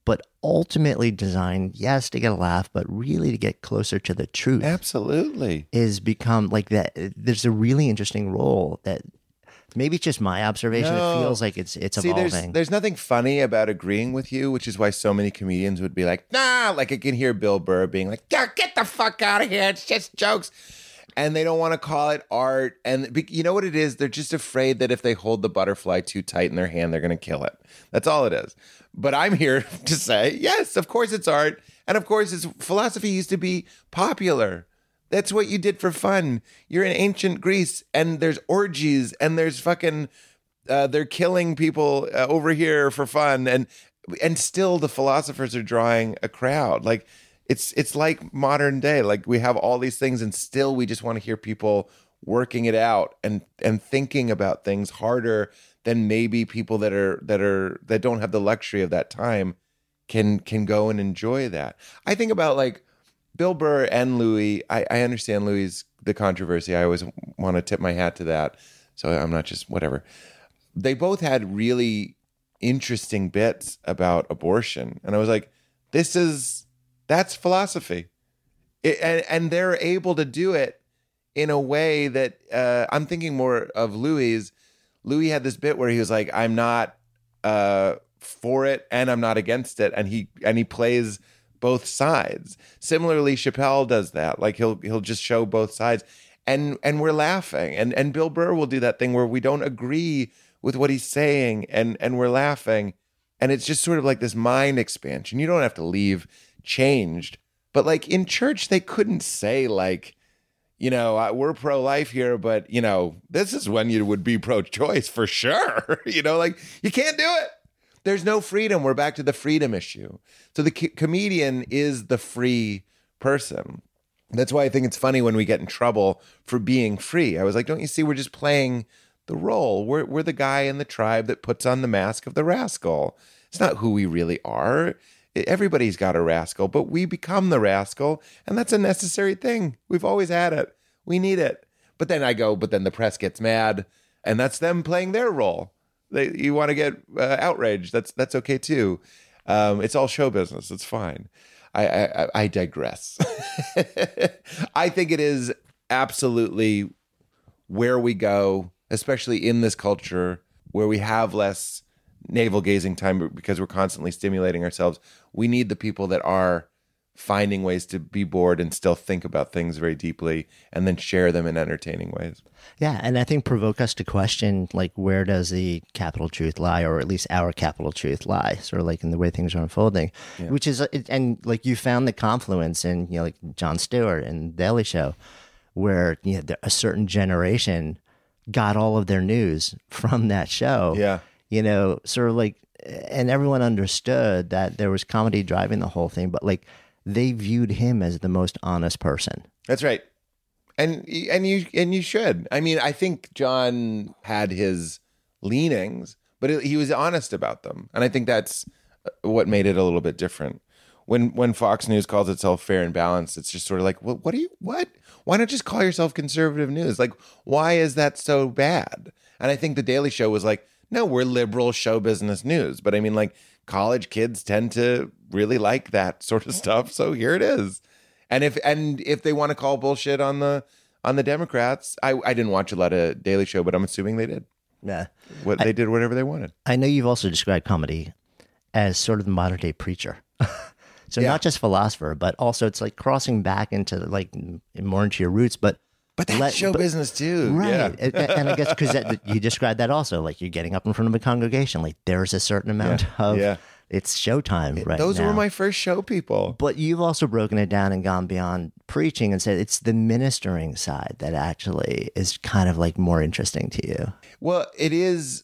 but ultimately designed, yes, to get a laugh, but really to get closer to the truth. Absolutely. Is become like that. There's a really interesting role that maybe it's just my observation. No. It feels like it's it's See, evolving. There's, there's nothing funny about agreeing with you, which is why so many comedians would be like, nah, like I can hear Bill Burr being like, get the fuck out of here. It's just jokes. And they don't want to call it art. And you know what it is? They're just afraid that if they hold the butterfly too tight in their hand, they're going to kill it. That's all it is. But I'm here to say, yes, of course it's art. And of course, it's philosophy used to be popular. That's what you did for fun. You're in ancient Greece and there's orgies and there's fucking, uh, they're killing people uh, over here for fun. And, and still the philosophers are drawing a crowd. Like, it's it's like modern day like we have all these things and still we just want to hear people working it out and and thinking about things harder then maybe people that are that are that don't have the luxury of that time can can go and enjoy that. I think about like Bill Burr and Louis. I, I understand Louis the controversy. I always want to tip my hat to that. So I'm not just whatever. They both had really interesting bits about abortion, and I was like, this is that's philosophy, it, and and they're able to do it in a way that uh, I'm thinking more of Louis Louis had this bit where he was like, "I'm not uh, for it and I'm not against it," and he and he plays both sides. Similarly, Chappelle does that. Like he'll he'll just show both sides, and and we're laughing. And and Bill Burr will do that thing where we don't agree with what he's saying, and and we're laughing, and it's just sort of like this mind expansion. You don't have to leave changed, but like in church, they couldn't say like you know, we're pro life here, but, you know, this is when you would be pro choice for sure. you know, like you can't do it. There's no freedom. We're back to the freedom issue. So the co- comedian is the free person. That's why I think it's funny when we get in trouble for being free. I was like, don't you see? We're just playing the role. We're, we're the guy in the tribe that puts on the mask of the rascal. It's not who we really are. Everybody's got a rascal, but we become the rascal, and that's a necessary thing. We've always had it. We need it. But then I go, but then the press gets mad, and that's them playing their role. They, you want to get uh, outraged? That's that's okay too. Um, it's all show business. It's fine. I I, I digress. I think it is absolutely where we go, especially in this culture where we have less navel gazing time because we're constantly stimulating ourselves. We need the people that are finding ways to be bored and still think about things very deeply and then share them in entertaining ways. Yeah, and I think provoke us to question like where does the capital truth lie, or at least our capital truth lie, sort of like in the way things are unfolding, yeah. which is uh, and like you found the confluence in you know like Jon Stewart and Daily Show, where you know a certain generation got all of their news from that show. Yeah, you know, sort of like, and everyone understood that there was comedy driving the whole thing, but like they viewed him as the most honest person. That's right. And and you and you should. I mean, I think Jon had his leanings, but he was honest about them, and I think that's uh, what made it a little bit different. When when Fox News calls itself fair and balanced, it's just sort of like, well, what do you what? Why not just call yourself conservative news? Like, why is that so bad? And I think the Daily Show was like, no, we're liberal show business news, but I mean, like, college kids tend to really like that sort of stuff. So here it is. And if and if they want to call bullshit on the on the Democrats, I I didn't watch a lot of Daily Show, but I'm assuming they did. Yeah, what I, they did whatever they wanted. I know you've also described comedy as sort of the modern day preacher. so yeah. not just philosopher, but also it's like crossing back into like more into your roots, but but that's let, show but, business too, right? Yeah. and, and I guess because you described that also, like you're getting up in front of a congregation, like there's a certain amount yeah. of yeah it's showtime right Those now. were my first show people. But you've also broken it down and gone beyond preaching and said it's the ministering side that actually is kind of like more interesting to you. Well, it is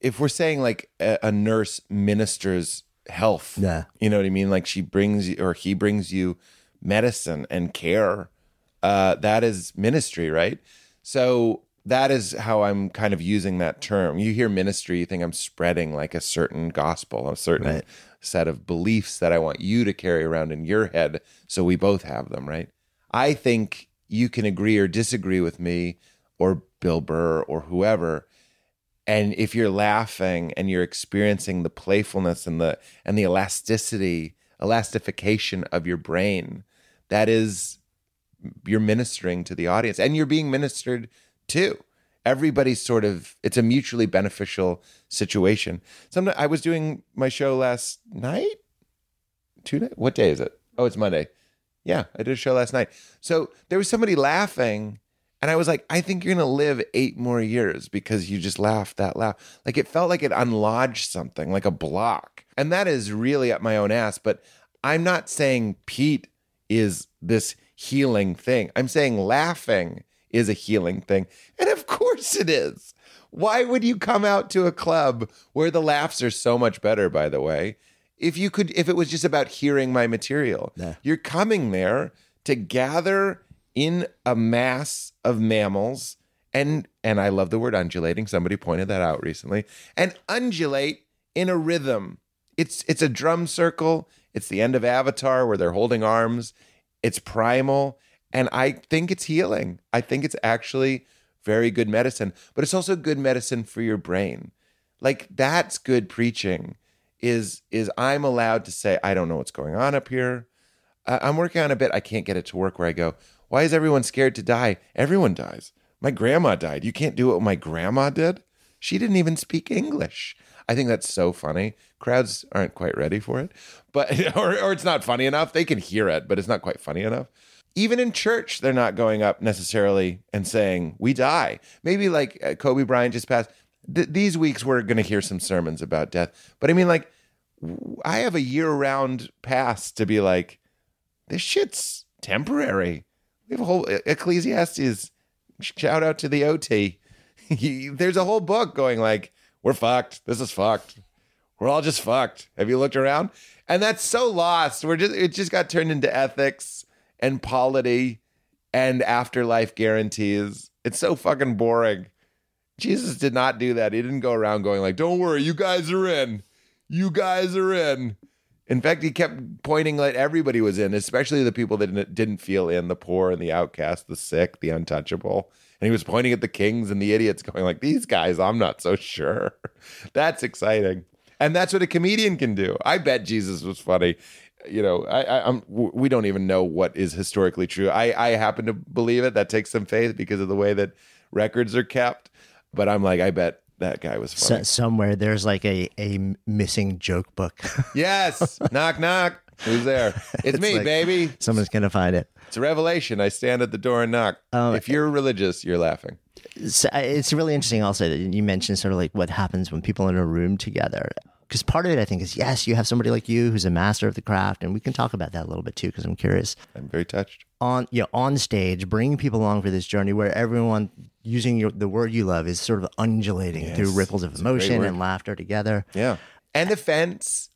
if we're saying like a, a nurse ministers health. Yeah. You know what I mean? Like she brings you or he brings you medicine and care. Uh, that is ministry, right? So that is how I'm kind of using that term. You hear ministry, you think I'm spreading like a certain gospel, a certain right. set of beliefs that I want you to carry around in your head so we both have them, right? I think you can agree or disagree with me or Bill Burr or whoever. And if you're laughing and you're experiencing the playfulness and the and the elasticity, elastification of your brain, that is you're ministering to the audience and you're being ministered to Everybody's sort of it's a mutually beneficial situation. Sometimes I was doing my show last night. Night. What day is it? Oh, it's Monday. Yeah, I did a show last night. So there was somebody laughing, and I was like, I think you're gonna live eight more years because you just laughed that laugh. Like it felt like it unlodged something, like a block. And that is really up my own ass. But I'm not saying Pete is this healing thing. I'm saying laughing is a healing thing. And of course it is. Why would you come out to a club where the laughs are so much better, by the way? If you could, if it was just about hearing my material, yeah. you're coming there to gather in a mass of mammals and and I love the word undulating. Somebody pointed that out recently. And undulate in a rhythm. It's it's a drum circle. It's the end of Avatar where they're holding arms. It's primal. And I think it's healing. I think it's actually very good medicine, but it's also good medicine for your brain. Like that's good preaching is is I'm allowed to say I don't know what's going on up here. Uh, I'm working on a bit. I can't get it to work where I go. Why is everyone scared to die? Everyone dies. My grandma died. You can't do what my grandma did. She didn't even speak English. I think that's so funny. Crowds aren't quite ready for it, but or or it's not funny enough. They can hear it, but it's not quite funny enough even in church, they're not going up necessarily and saying, We die. Maybe like uh, Kobe Bryant just passed. Th- these weeks, we're going to hear some sermons about death. But I mean, like, I have a year round pass to be like, This shit's temporary. We have a whole Ecclesiastes. Shout out to the OT. There's a whole book going like, We're fucked. This is fucked. We're all just fucked. Have you looked around? And that's so lost. We're just it just got turned into ethics and polity and afterlife guarantees. It's so fucking boring. Jesus did not do that. He didn't go around going like, "Don't worry, you guys are in. You guys are in." In fact, he kept pointing like everybody was in, especially the people that didn't, didn't feel in, the poor and the outcast, the sick, the untouchable. And he was pointing at the kings and the idiots, going like, "These guys, I'm not so sure." That's exciting, and that's what a comedian can do. I bet Jesus was funny. You know, I, I, I'm. We don't even know what is historically true. I, I happen to believe it. That takes some faith because of the way that records are kept. But I'm like, I bet that guy was funny. So, somewhere there's like a, a missing joke book. yes, knock knock. Who's there? It's, me, like- baby. Someone's gonna find it. It's a revelation. I stand at the door and knock. Oh, if you're religious, you're laughing. So uh, it's really interesting also that you mentioned sort of like what happens when people are in a room together. Because part of it, I think, is yes, you have somebody like you who's a master of the craft, and we can talk about that a little bit too, because I'm curious. I'm very touched. On you know, on stage, bringing people along for this journey where everyone using your, the word you love is sort of undulating Yes, through ripples of it's emotion and laughter together. Yeah. And offense.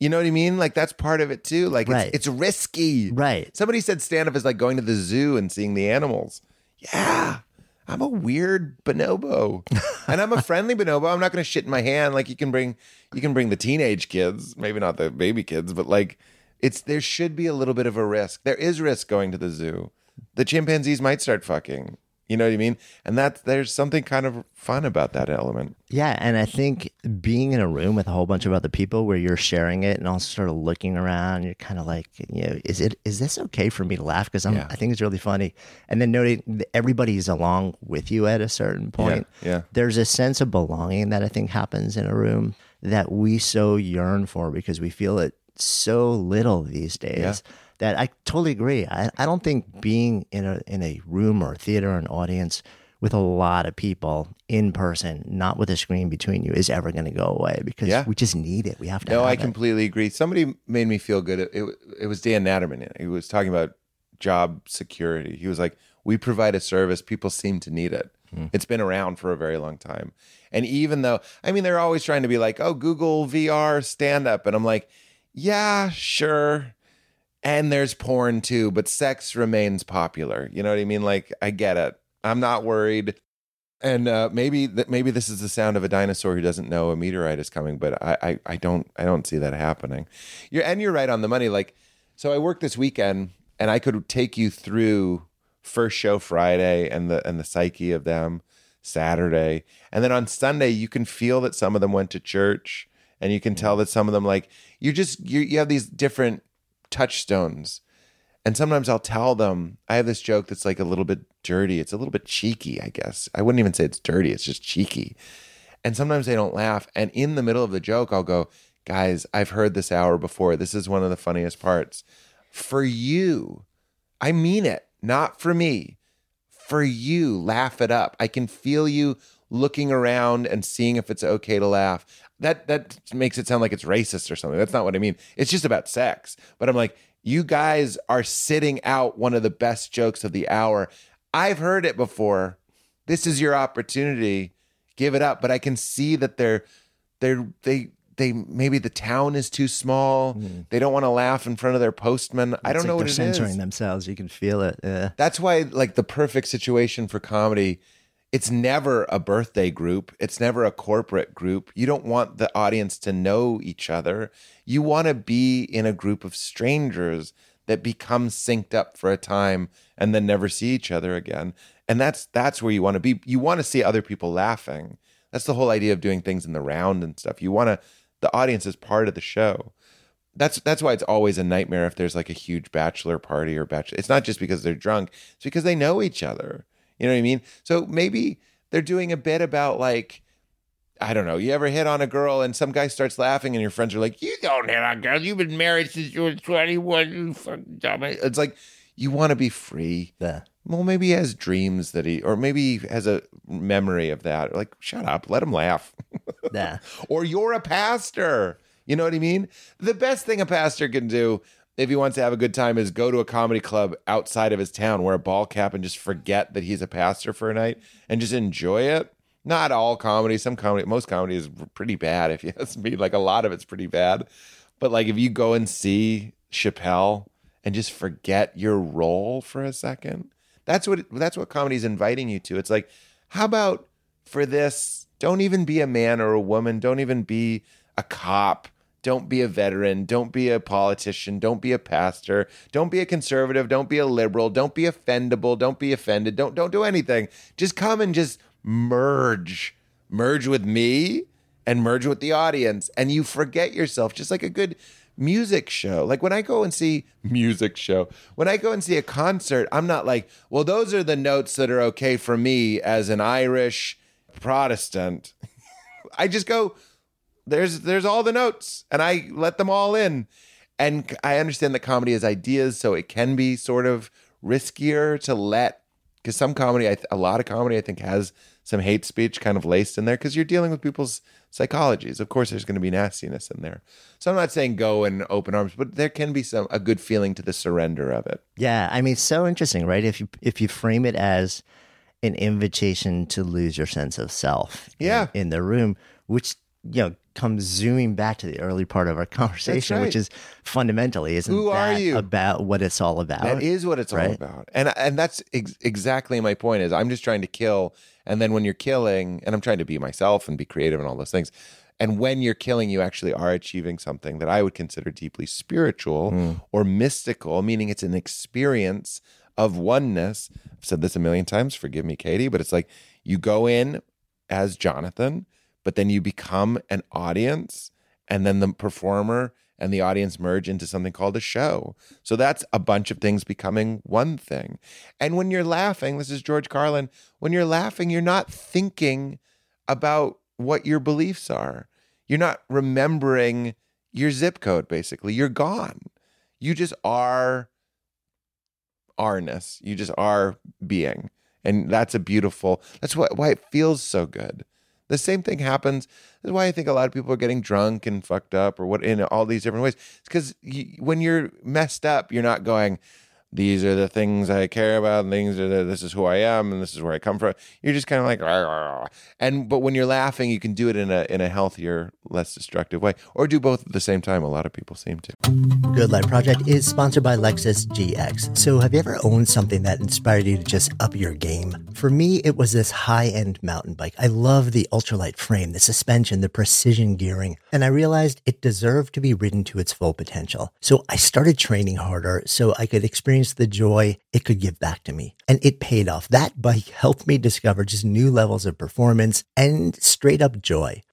You know what I mean? Like that's part of it too. Like Right. it's, it's risky. Right. Somebody said stand up is like going to the zoo and seeing the animals. Yeah. I'm a weird bonobo. and I'm a friendly bonobo. I'm not gonna shit in my hand. Like you can bring you can bring the teenage kids, maybe not the baby kids, but like it's there should be a little bit of a risk. There is risk going to the zoo. The chimpanzees might start fucking. You know what I mean? And that there's something kind of fun about that element. Yeah, and I think being in a room with a whole bunch of other people where you're sharing it and also sort of looking around, you're kind of like, you know, is it is this okay for me to laugh? Because I'm Yeah. I think it's really funny. And then noting everybody's along with you at a certain point. yeah. There's a sense of belonging that I think happens in a room that we so yearn for because we feel it so little these days. Yeah. That I totally agree. I, I don't think being in a in a room or a theater or an audience with a lot of people in person, not with a screen between you, is ever going to go away because Yeah. we just need it. We have to. No, have I it. completely agree. Somebody made me feel good. It, it, it was Dan Natterman. He was talking about job security. He was like, "We provide a service. People seem to need it. Hmm. It's been around for a very long time. And even though, I mean, they're always trying to be like, oh, Google VR stand up,' and I'm like, yeah, sure. And there's porn too, but sex remains popular. You know what I mean? Like, I get it. I'm not worried. And uh, maybe that maybe this is the sound of a dinosaur who doesn't know a meteorite is coming, but I, I I don't I don't see that happening. You're and you're right on the money. Like, so I worked this weekend, and I could take you through first show Friday and the and the psyche of them Saturday, and then on Sunday you can feel that some of them went to church, and you can tell that some of them like you just you you have these different touchstones. And sometimes I'll tell them, I have this joke that's like a little bit dirty. It's a little bit cheeky, I guess. I wouldn't even say it's dirty, it's just cheeky. And sometimes they don't laugh. And in the middle of the joke, I'll go, guys, I've heard this hour before. This is one of the funniest parts. For you, I mean it, not for me. For you, laugh it up. I can feel you looking around and seeing if it's okay to laugh. That that makes it sound like it's racist or something. That's not what I mean. It's just about sex. But I'm like, you guys are sitting out one of the best jokes of the hour. I've heard it before. This is your opportunity. Give it up. But I can see that they're they're they they maybe the town is too small. Mm-hmm. They don't want to laugh in front of their postman. I don't It's know like what they're it is. censoring themselves. You can feel it. Yeah. That's why, like, the perfect situation for comedy, it's never a birthday group. It's never a corporate group. You don't want the audience to know each other. You want to be in a group of strangers that become synced up for a time and then never see each other again. And that's that's where you want to be. You want to see other people laughing. That's the whole idea of doing things in the round and stuff. You want to the audience is part of the show that's that's why it's always a nightmare if there's like a huge bachelor party or bachelor. It's not just because they're drunk; it's because they know each other. You know what I mean? So maybe they're doing a bit about like I don't know. You ever hit on a girl and some guy starts laughing and your friends are like, "You don't hit on girls. You've been married since you were 21. You fucking dummy." It's like you want to be free. Yeah. Well, maybe he has dreams that he, or maybe he has a memory of that. Like, shut up, let him laugh. Yeah. or you're a pastor. You know what I mean? The best thing a pastor can do if he wants to have a good time is go to a comedy club outside of his town, wear a ball cap, and just forget that he's a pastor for a night and just enjoy it. Not all comedy. Some comedy, most comedy is pretty bad. If you ask me, like a lot of it's pretty bad. But like if you go and see Chappelle and just forget your role for a second, that's what that's what comedy is inviting you to. It's like, how about for this? Don't even be a man or a woman. Don't even be a cop. Don't be a veteran. Don't be a politician. Don't be a pastor. Don't be a conservative. Don't be a liberal. Don't be offendable. Don't be offended. Don't don't do anything. Just come and just merge. Merge with me and merge with the audience. And you forget yourself, just like a good music show. Like when I go and see music show, when I go and see a concert, I'm not like, well, those are the notes that are okay for me as an Irish Protestant. I just go, there's there's all the notes and I let them all in. And I understand that comedy has ideas, so it can be sort of riskier to let because some comedy, a lot of comedy, I think has some hate speech kind of laced in there because you're dealing with people's psychologies. Of course, there's going to be nastiness in there. So I'm not saying go and open arms, but there can be some a good feeling to the surrender of it. Yeah, I mean, so interesting, right? If you if you frame it as an invitation to lose your sense of self, yeah. in, in the room, which you know comes zooming back to the early part of our conversation, right. which is fundamentally isn't Who are that you? about what it's all about? That is what it's all about, and and that's ex- exactly my point. Is I'm just trying to kill, and then when you're killing, and I'm trying to be myself and be creative and all those things. And when you're killing, you actually are achieving something that I would consider deeply spiritual Hmm. or mystical, meaning it's an experience of oneness. I've said this a million times. Forgive me, Katie, but it's like you go in as Jonathan, but then you become an audience, and then the performer and the audience merge into something called a show. So that's a bunch of things becoming one thing. And when you're laughing, this is George Carlin, when you're laughing, you're not thinking about what your beliefs are. You're not remembering your zip code, basically. You're gone. You just are are-ness. You just are being. And that's a beautiful, that's what, why it feels so good. The same thing happens. That's why I think a lot of people are getting drunk and fucked up or what in all these different ways. It's because when you're messed up, you're not going, these are the things I care about, and things are the, this is who I am, and this is where I come from. You're just kind of like, "Rah, rah, rah." and but when you're laughing, you can do it in a in a healthier, less destructive way, or do both at the same time. A lot of people seem to. Good Life Project is sponsored by Lexus GX. So, have you ever owned something that inspired you to just up your game? For me, it was this high end mountain bike. I love the ultralight frame, the suspension, the precision gearing, and I realized it deserved to be ridden to its full potential. So, I started training harder so I could experience the joy it could give back to me. And it paid off. That bike helped me discover just new levels of performance and straight up joy.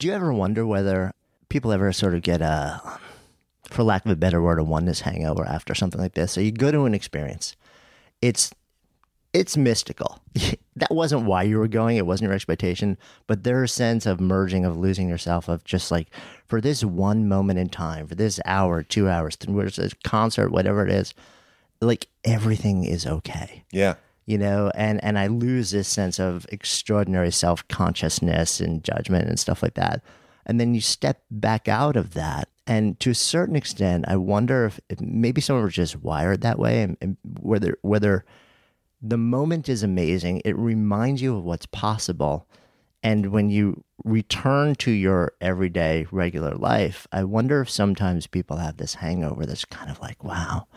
Do you ever wonder whether people ever sort of get a, for lack of a better word, a oneness hangover after something like this? So you go to an experience, it's it's mystical. that wasn't why you were going. It wasn't your expectation, but there's a sense of merging, of losing yourself, of just like for this one moment in time, for this hour, two hours, where's this concert, whatever it is, like everything is okay Yeah. You know and and i lose this sense of extraordinary self-consciousness and judgment and stuff like that. And then you step back out of that and to a certain extent i wonder if, if maybe someone was just wired that way and, and whether whether the moment is amazing it reminds you of what's possible. And when you return to your everyday regular life i wonder if sometimes people have this hangover that's kind of like wow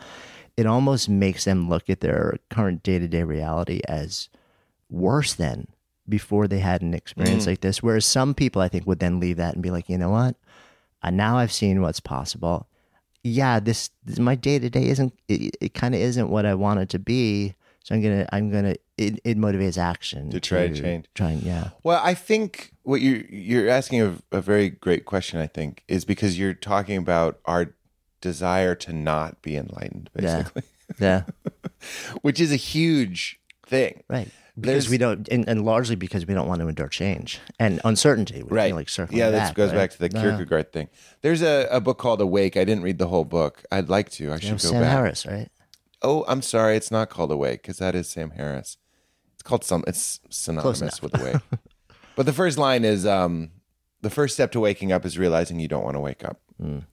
it almost makes them look at their current day-to-day reality as worse than before they had an experience like this whereas some people i think would then leave that and be like you know what uh, now i've seen what's possible yeah this, this my day-to-day isn't it, it kind of isn't what i want it to be so i'm gonna i'm gonna it, it motivates action To try to change. try and yeah Well, I think what you're you're asking a, a very great question. I think is because you're talking about our desire to not be enlightened, basically, yeah which is a huge thing. right because There's- we don't and, and largely because we don't want to endure change and uncertainty Right. like yeah, back, that goes right? back to the Yeah. Kierkegaard thing. There's a, a book called Awake. I didn't read the whole book. I'd like to. I Yeah, should go back. Sam back. Harris, right? Oh, I'm sorry. It's not called Awake because that is Sam Harris. It's called some. It's synonymous with Awake. but the first line is um, the first step to waking up is realizing you don't want to wake up.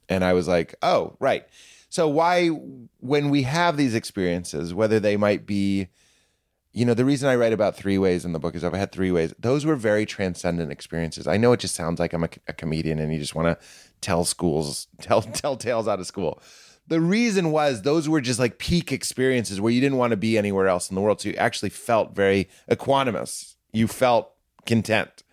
And I was like, oh, right. So why, when we have these experiences, whether they might be, you know, the reason I write about three ways in the book is I've had three ways. Those were very transcendent experiences. I know it just sounds like I'm a, a comedian and you just want to tell schools, tell tell tales out of school. The reason was those were just like peak experiences where you didn't want to be anywhere else in the world. So you actually felt very equanimous. You felt content.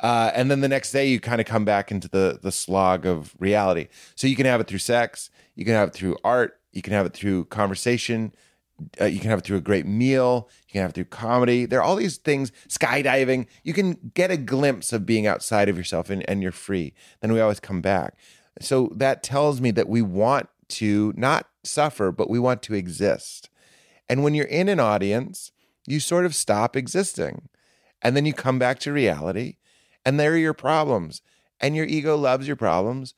Uh, and then the next day you kind of come back into the the slog of reality. So you can have it through sex, you can have it through art, you can have it through conversation, uh, you can have it through a great meal, you can have it through comedy. There are all these things, skydiving. You can get a glimpse of being outside of yourself and, and you're free. Then we always come back. So that tells me that we want to not suffer, but we want to exist. And when you're in an audience, you sort of stop existing. And then you come back to reality, and there are your problems. And your ego loves your problems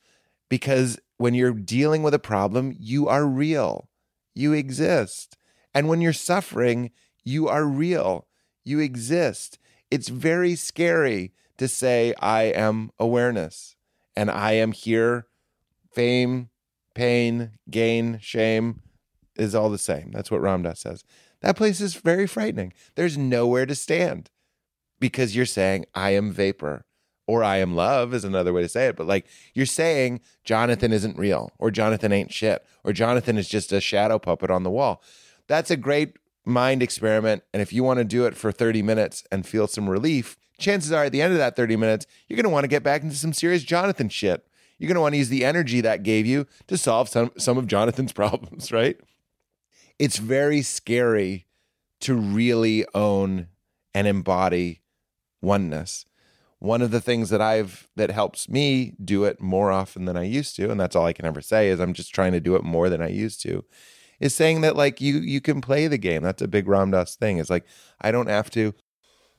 because when you're dealing with a problem, you are real, you exist. And when you're suffering, you are real, you exist. It's very scary to say, I am awareness and I am here. Fame, pain, gain, shame is all the same. That's what Ram Dass says. That place is very frightening. There's nowhere to stand because you're saying, I am vapor or I am love is another way to say it. But like you're saying, Jonathan isn't real or Jonathan ain't shit or Jonathan is just a shadow puppet on the wall. That's a great mind experiment. And if you want to do it for 30 minutes and feel some relief, chances are at the end of that 30 minutes, you're going to want to get back into some serious Jonathan shit. You're going to want to use the energy that gave you to solve some, some of Jonathan's problems, right? It's very scary to really own and embody oneness. One of the things that I've that helps me do it more often than I used to, and that's all I can ever say is I'm just trying to do it more than I used to, is saying that like you you can play the game. That's a big Ram Dass thing. Is like I don't have to,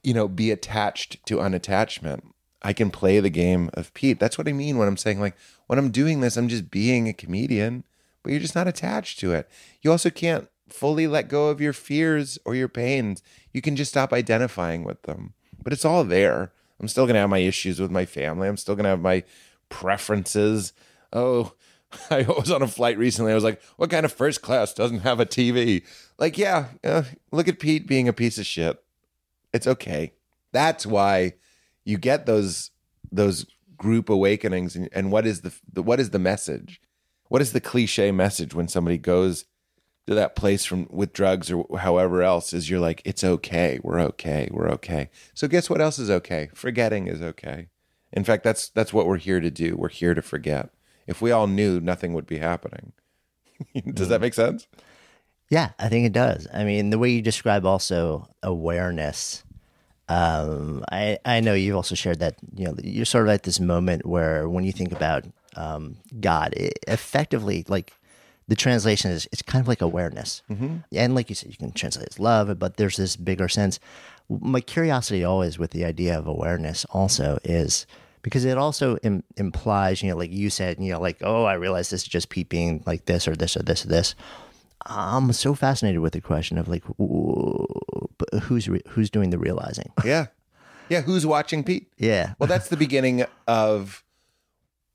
you know, be attached to unattachment. I can play the game of Pete. That's what I mean when I'm saying like when I'm doing this, I'm just being a comedian, but you're just not attached to it. You also can't fully let go of your fears or your pains. You can just stop identifying with them. But it's all there. I'm still going to have my issues with my family. I'm still going to have my preferences. Oh, I was on a flight recently. I was like, what kind of first class doesn't have a TV? Like, yeah, uh, look at Pete being a piece of shit. It's okay. That's why you get those those group awakenings and, and what is the, the what is the message? What is the cliche message when somebody goes to that place from with drugs or however else is you're like it's okay. We're okay. We're okay. So guess what else is okay? Forgetting is okay. In fact that's that's what we're here to do. We're here to forget. If we all knew nothing would be happening. Does that make sense? Yeah, I think it does. I mean, the way you describe also awareness. Um, I I know you've also shared that you know you're sort of at this moment where when you think about um, God, it effectively like the translation is it's kind of like awareness, mm-hmm. and like you said, you can translate as love, but there's this bigger sense. My curiosity always with the idea of awareness also is because it also Im- implies, you know, like you said, you know, like oh, I realize this is just Pete being like this or this or this or this. I'm so fascinated with the question of like who's re- who's doing the realizing. yeah yeah who's watching pete Yeah. well that's the beginning of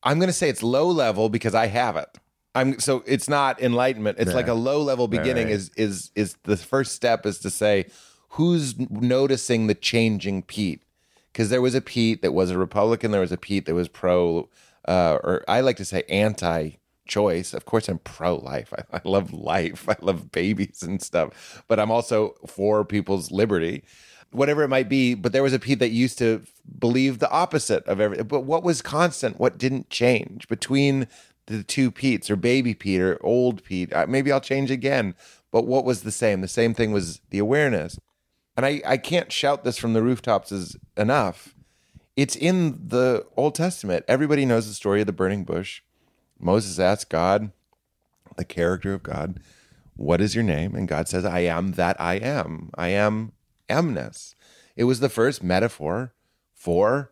i'm going to say it's low level because i have it i'm so it's not enlightenment it's like a low level beginning right. is is is the first step is to say who's noticing the changing pete because there was a pete that was a republican there was a pete that was pro uh, or i like to say anti choice of course i'm pro life I, I love life i love babies and stuff but i'm also for people's liberty whatever it might be. But there was a Pete that used to believe the opposite of everything. But what was constant? What didn't change between the two Petes or baby Pete or old Pete? Maybe I'll change again. But what was the same? The same thing was the awareness. And I, I can't shout this from the rooftops is enough. It's in the Old Testament. Everybody knows the story of the burning bush. Moses asked God, the character of God, what is your name? And God says, I am that I am. I am amness. It was the first metaphor for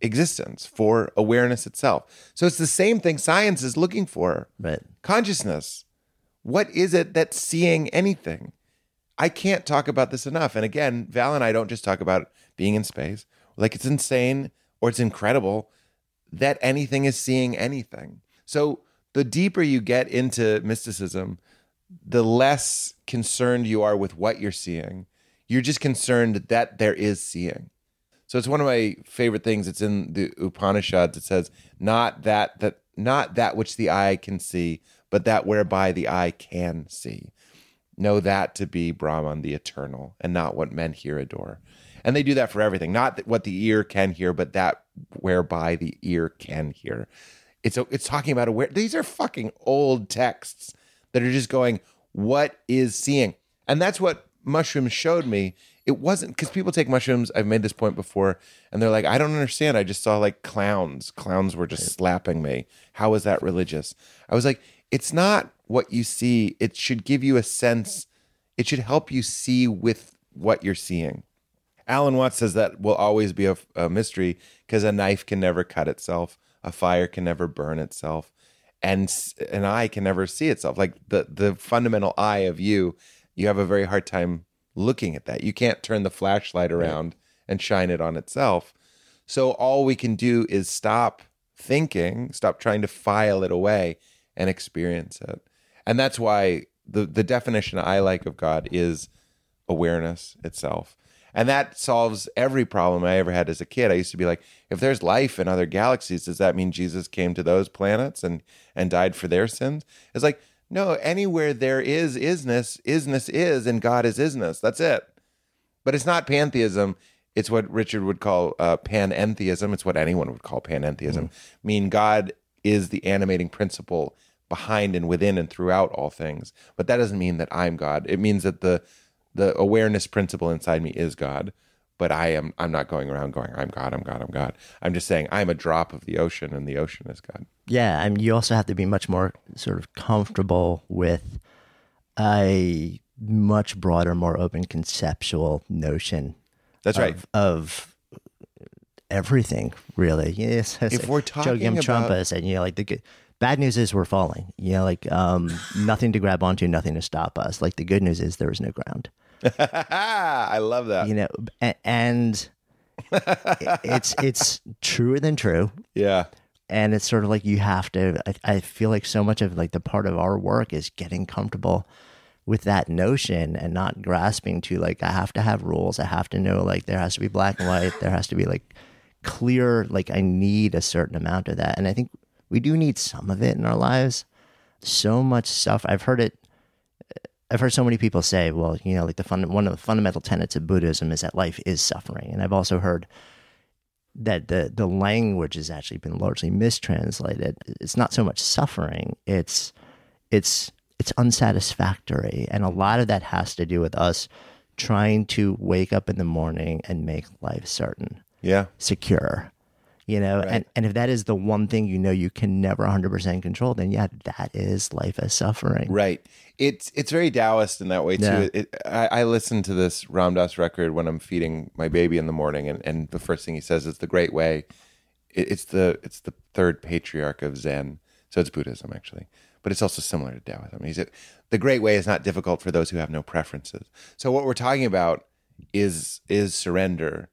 existence, for awareness itself. So it's the same thing science is looking for Right. consciousness. What is it that's seeing anything? I can't talk about this enough. And again, Val and I don't just talk about being in space. Like it's insane or it's incredible that anything is seeing anything. So the deeper you get into mysticism, the less concerned you are with what you're seeing. You're just concerned that there is seeing. So it's one of my favorite things. It's in the Upanishads. It says, "Not that that not that which the eye can see, but that whereby the eye can see. Know that to be Brahman, the eternal, and not what men here adore." And they do that for everything. Not what the ear can hear, but that whereby the ear can hear. It's it's talking about aware. These are fucking old texts that are just going, "What is seeing?" And that's what mushrooms showed me. It wasn't because people take mushrooms. I've made this point before, and they're like, "I don't understand. I just saw like clowns. Clowns were just slapping me. How is that religious?" I was like, "It's not what you see. It should give you a sense. It should help you see with what you're seeing." Alan Watts says that will always be a, a mystery because a knife can never cut itself, a fire can never burn itself, and an eye can never see itself. Like the the fundamental eye of you, you have a very hard time looking at that. You can't turn the flashlight around and shine it on itself. So all we can do is stop thinking, stop trying to file it away, and experience it. And that's why the the definition I like of God is awareness itself. And that solves every problem I ever had as a kid. I used to be like, if there's life in other galaxies, does that mean Jesus came to those planets and and died for their sins? It's like, no, anywhere there is isness, isness is, and God is isness. That's it. But it's not pantheism. It's what Richard would call uh, panentheism. It's what anyone would call panentheism. Mean God is the animating principle behind and within and throughout all things. But that doesn't mean that I'm God. It means that the the awareness principle inside me is God. But I am I'm not going around going, I'm God, I'm God, I'm God. I'm just saying I'm a drop of the ocean and the ocean is God. Yeah, I mean, you also have to be much more sort of comfortable with a much broader, more open conceptual notion. That's right. of, Of everything, really. Yes. If we're talking Chogyam Trungpa about- said, you know, like the good, bad news is we're falling. You know, like um, nothing to grab onto, nothing to stop us. Like the good news is there is no ground. I love that. You know, and it's it's truer than true. yeah. and it's sort of like you have to I, I feel like so much of like the part of our work is getting comfortable with that notion and not grasping to like i have to have rules i have to know like there has to be black and white there has to be like clear, like I need a certain amount of that. And I think we do need some of it in our lives. So much stuff. I've heard it. I've heard so many people say, well, you know, like the fun, one of the fundamental tenets of Buddhism is that life is suffering. And I've also heard that the, the language has actually been largely mistranslated. It's not so much suffering, it's, it's, it's unsatisfactory. And a lot of that has to do with us trying to wake up in the morning and make life certain Yeah. secure you know Right. and, and if that is the one thing you know you can never 100% control then yeah that is life as suffering Right. It's it's very Taoist in that way too. Yeah. It, I, I listen to this Ram Dass record when I'm feeding my baby in the morning, and, and the first thing he says is the Great Way. It, it's the it's the third patriarch of Zen, so it's Buddhism actually, but it's also similar to Taoism. He said the Great Way is not difficult for those who have no preferences. So what we're talking about is is surrender,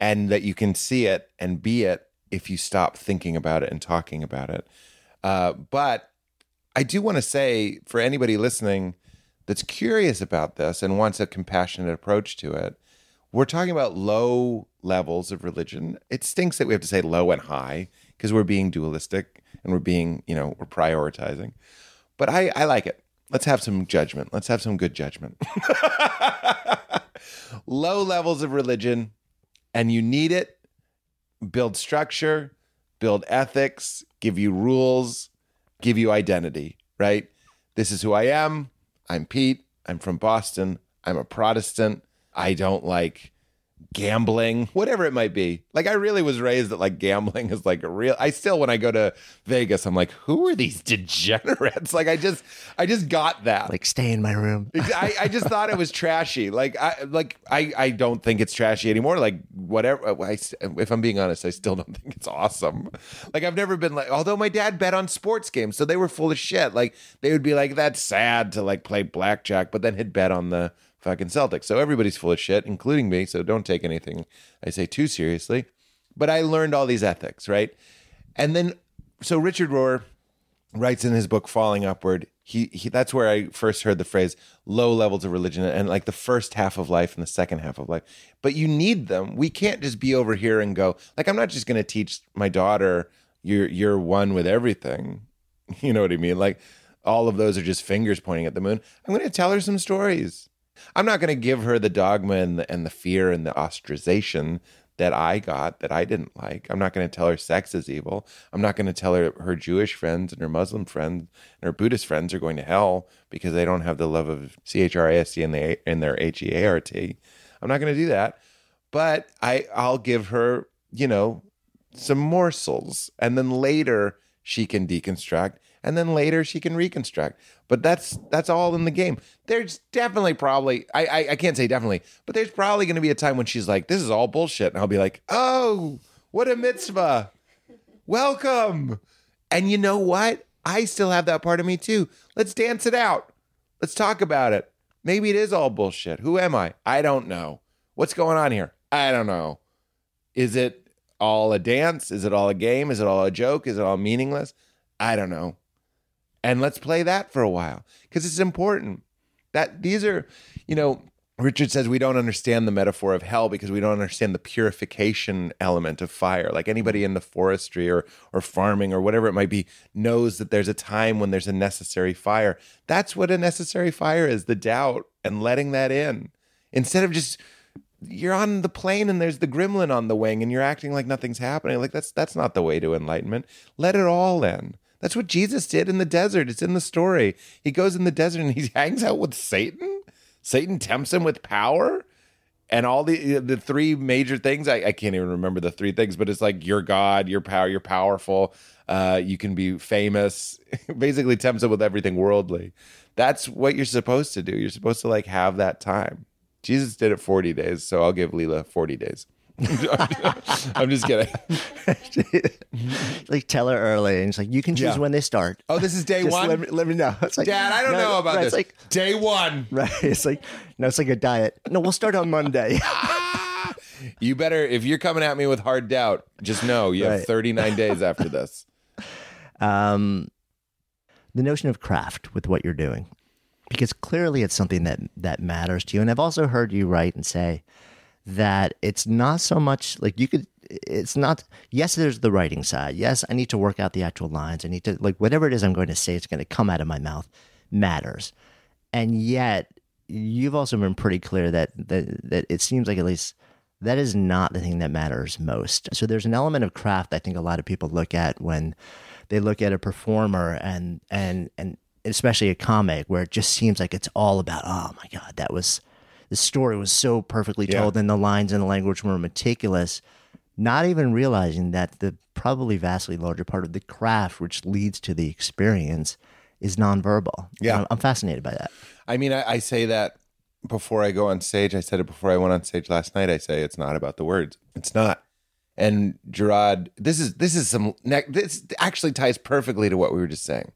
and that you can see it and be it if you stop thinking about it and talking about it. Uh, but I do want to say for anybody listening that's curious about this and wants a compassionate approach to it, we're talking about low levels of religion. It stinks that we have to say low and high because we're being dualistic and we're being, you know, we're prioritizing. But I, I like it. Let's have some judgment. Let's have some good judgment. low levels of religion, and you need it. Build structure, build ethics, give you rules, give you identity, right? This is who I am. I'm Pete. I'm from Boston. I'm a Protestant. I don't like gambling, whatever it might be. Like I really was raised that like gambling is like a real I still when I go to Vegas, I'm like, who are these degenerates? Like I just I just got that. like stay in my room I, I just thought it was trashy. Like I like I, I don't think it's trashy anymore. Like whatever. Uh, I, if I'm being honest, I still don't think it's awesome. Like I've never been like. Although my dad bet on sports games, so they were full of shit. Like they would be like, "That's sad to like play blackjack," but then he'd bet on the fucking Celtics. So everybody's full of shit, including me. So don't take anything I say too seriously. But I learned all these ethics, right? And then so Richard Rohr writes in his book Falling Upward. He, he that's where I first heard the phrase low levels of religion and like the first half of life and the second half of life. But you need them. We can't just be over here and go like I'm not just going to teach my daughter you're you're one with everything. You know what I mean? Like all of those are just fingers pointing at the moon. I'm going to tell her some stories. I'm not going to give her the dogma and the, and the fear and the ostracization that I got that I didn't like. I'm not going to tell her sex is evil. I'm not going to tell her her Jewish friends and her Muslim friends and her Buddhist friends are going to hell because they don't have the love of C H R I S T in, the, in their H E A R T. I'm not going to do that. But I, I'll give her, you know, some morsels and then later she can deconstruct and then later she can reconstruct. But that's that's all in the game. There's definitely probably i i, I can't say definitely but there's probably going to be a time when she's like this is all bullshit. And i'll be like oh what a mitzvah. Welcome. And you know what? I still have that part of me too. Let's dance it out. Let's talk about it. Maybe it is all bullshit. Who am i? I don't know. What's going on here? I don't know. Is it all a dance? Is it all a game? Is it all a joke? Is it all meaningless? I don't know. And let's play that for a while because it's important. That these are, you know, Richard says we don't understand the metaphor of hell because we don't understand the purification element of fire. Like anybody in the forestry or or farming or whatever it might be knows that there's a time when there's a necessary fire. That's what a necessary fire is, the doubt and letting that in. Instead of just you're on the plane and there's the gremlin on the wing and you're acting like nothing's happening. Like that's that's not the way to enlightenment. Let it all in. That's what Jesus did in the desert. It's in the story. He goes in the desert and he hangs out with Satan. Satan tempts him with power and all the the three major things. I, I can't even remember the three things, but it's like you're God, you're power, you're powerful, uh, you can be famous. Basically tempts him with everything worldly. That's what you're supposed to do. You're supposed to like have that time. Jesus did it 40 days, so I'll give Leela 40 days. I'm just kidding. like tell her early and it's like you can choose Yeah. when they start Oh, this is day Just one? let me, let me know it's like Dad, I don't no, know about right, this. it's like day one. right it's like no it's like a diet no we'll start on monday You better, if you're coming at me with hard doubt, just know you have Right. 39 days after this. um, the notion of craft with what you're doing, because clearly it's something that that matters to you. And I've also heard you write and say that it's not so much like you could it's not yes there's the writing side. Yes i need to work out the actual lines. I need to like whatever it is i'm going to say it's going to come out of my mouth matters. And yet you've also been pretty clear that that, that it seems like at least that is not the thing that matters most. So there's an element of craft i think a lot of people look at when they look at a performer and and and especially a comic where it just seems like it's all about oh my god that was the story was so perfectly Yeah. told and the lines and the language were meticulous not even realizing that the probably vastly larger part of the craft which leads to the experience is nonverbal Yeah. I'm, I'm fascinated by that I mean, I, I say that before I go on stage. I said it before I went on stage last night. I say it's not about the words. It's not. And Gerard, this is this is some this actually ties perfectly to what we were just saying.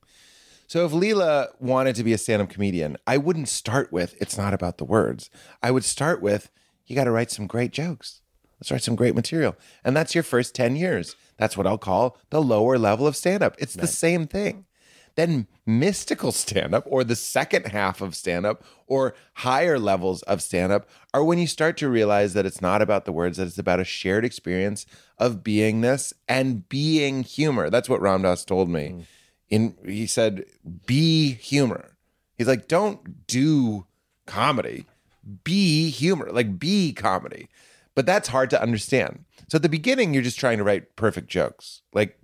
So if Leela wanted to be a stand-up comedian, I wouldn't start with it's not about the words. I would start with you got to write some great jokes. Let's write some great material. And that's your first 10 years. That's what I'll call the lower level of stand-up. It's the same thing. Then mystical stand up or the second half of stand up or higher levels of stand up are when you start to realize that it's not about the words, that it's about a shared experience of beingness and being humor. That's what Ram Dass told me. Mm. In he said, be humor. He's like, don't do comedy, be humor, like be comedy. But that's hard to understand. So at the beginning, you're just trying to write perfect jokes. Like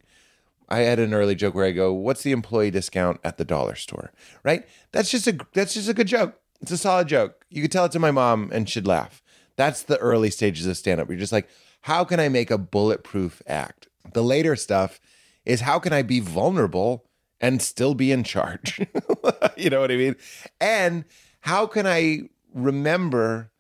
I had an early joke where I go, "What's the employee discount at the dollar store?" Right? That's just a that's just a good joke. It's a solid joke. You could tell it to my mom and she'd laugh. That's the early stages of stand up. You're just like, "How can I make a bulletproof act?" The later stuff is how can I be vulnerable and still be in charge? you know what I mean? And how can I remember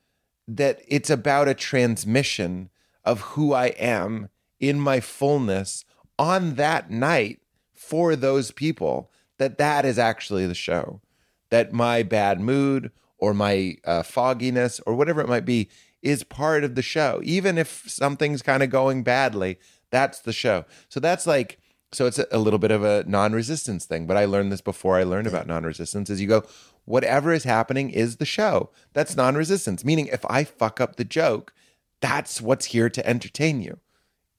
that it's about a transmission of who I am in my fullness on that night for those people that that is actually the show that my bad mood or my uh, fogginess or whatever it might be is part of the show even if something's kind of going badly that's the show so that's like so it's a, a little bit of a non-resistance thing but i learned this before i learned about non-resistance is you go whatever is happening is the show that's non-resistance meaning if i fuck up the joke that's what's here to entertain you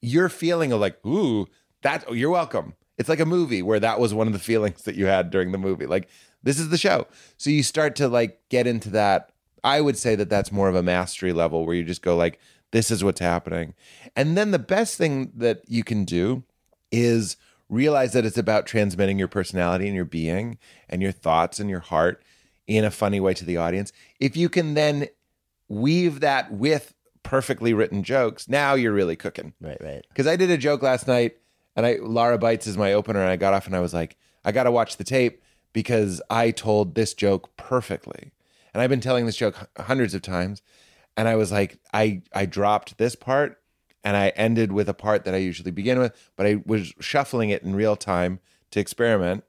you're feeling of like, ooh, that oh, you're welcome. It's like a movie where that was one of the feelings that you had during the movie. Like, this is the show. So you start to like get into that. I would say that that's more of a mastery level where you just go like, this is what's happening. And then the best thing that you can do is realize that it's about transmitting your personality and your being and your thoughts and your heart in a funny way to the audience. If you can then weave that with perfectly written jokes, now you're really cooking. right right Because I did a joke last night, and I Lara Bites is my opener, and I got off and I was like, I got to watch the tape because I told this joke perfectly, and I've been telling this joke hundreds of times, and I was like, I I dropped this part, and I ended with a part that I usually begin with, but I was shuffling it in real time to experiment,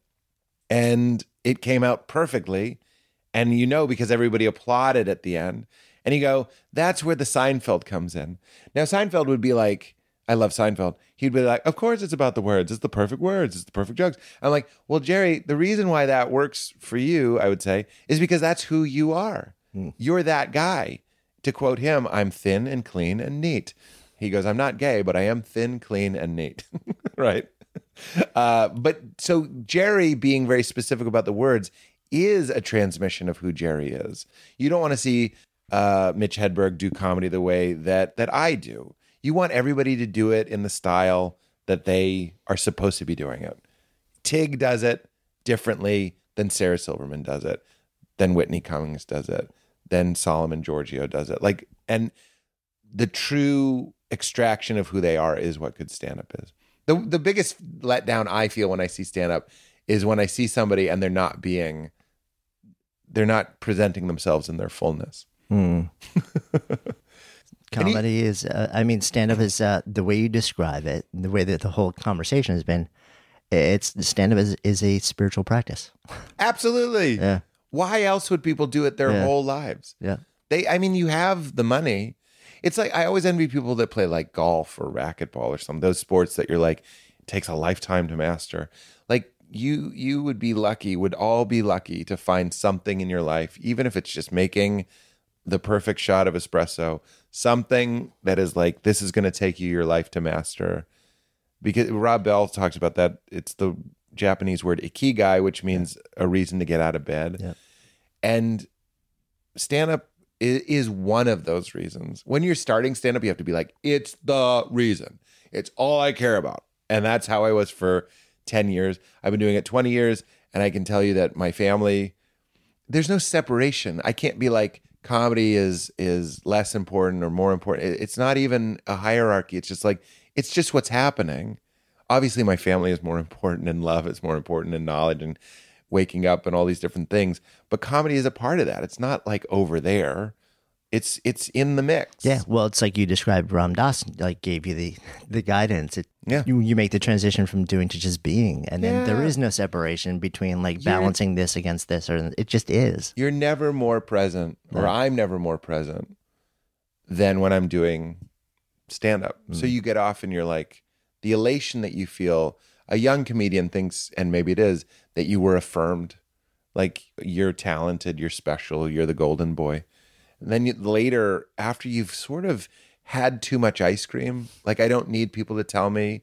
and it came out perfectly, and you know because everybody applauded at the end. And you go, that's where the Seinfeld comes in. Now, Seinfeld would be like, I love Seinfeld. He'd be like, of course it's about the words. It's the perfect words. It's the perfect jokes. I'm like, well, Jerry, the reason why that works for you, I would say, is because that's who you are. Hmm. You're that guy. To quote him, I'm thin and clean and neat. He goes, I'm not gay, but I am thin, clean, and neat. right? Uh, but so Jerry being very specific about the words is a transmission of who Jerry is. You don't want to see uh, Mitch Hedberg do comedy the way that that I do. You want everybody to do it in the style that they are supposed to be doing it. Tig does it differently than Sarah Silverman does it, than Whitney Cummings does it, than Solomon Georgio does it. Like, and the true extraction of who they are is what good stand up is. The the biggest letdown I feel when I see stand up is when I see somebody and they're not being they're not presenting themselves in their fullness. comedy is uh, i mean stand-up is uh, the way you describe it the way that the whole conversation has been it's stand-up is, is a spiritual practice Absolutely. Yeah. Why else would people do it their Yeah. whole lives? yeah They I mean you have the money. It's like I always envy people that play like golf or racquetball or some those sports that you're like it takes a lifetime to master. Like you you would be lucky, would all be lucky to find something in your life, even if it's just making the perfect shot of espresso, something that is like this is going to take you your life to master. Because Rob Bell talks about that. It's the Japanese word ikigai, which means a reason to get out of bed. Yeah. And stand up is one of those reasons. When you're starting stand up, you have to be like, it's the reason. It's all I care about. And that's how I was for 10 years. I've been doing it 20 years. And I can tell you that my family, there's no separation. I can't be like, comedy is is less important or more important. It's not even a hierarchy. It's just like it's just what's happening. Obviously, my family is more important, and love is more important, and knowledge, and waking up, and all these different things. But comedy is a part of that. It's not like over there it's it's in the mix. Yeah, well, it's like you described. Ram Dass like gave you the the guidance. It, yeah, you you make the transition from doing to just being, and then yeah. there is no separation between like You're, balancing this against this, or it just is. You're never more present, or. I'm never more present than when I'm doing stand up. Mm. So you get off, and you're like the elation that you feel. A young comedian thinks, and maybe it is, that you were affirmed, like you're talented, you're special, you're the golden boy and then you, later, after you've sort of had too much ice cream, like I don't need people to tell me.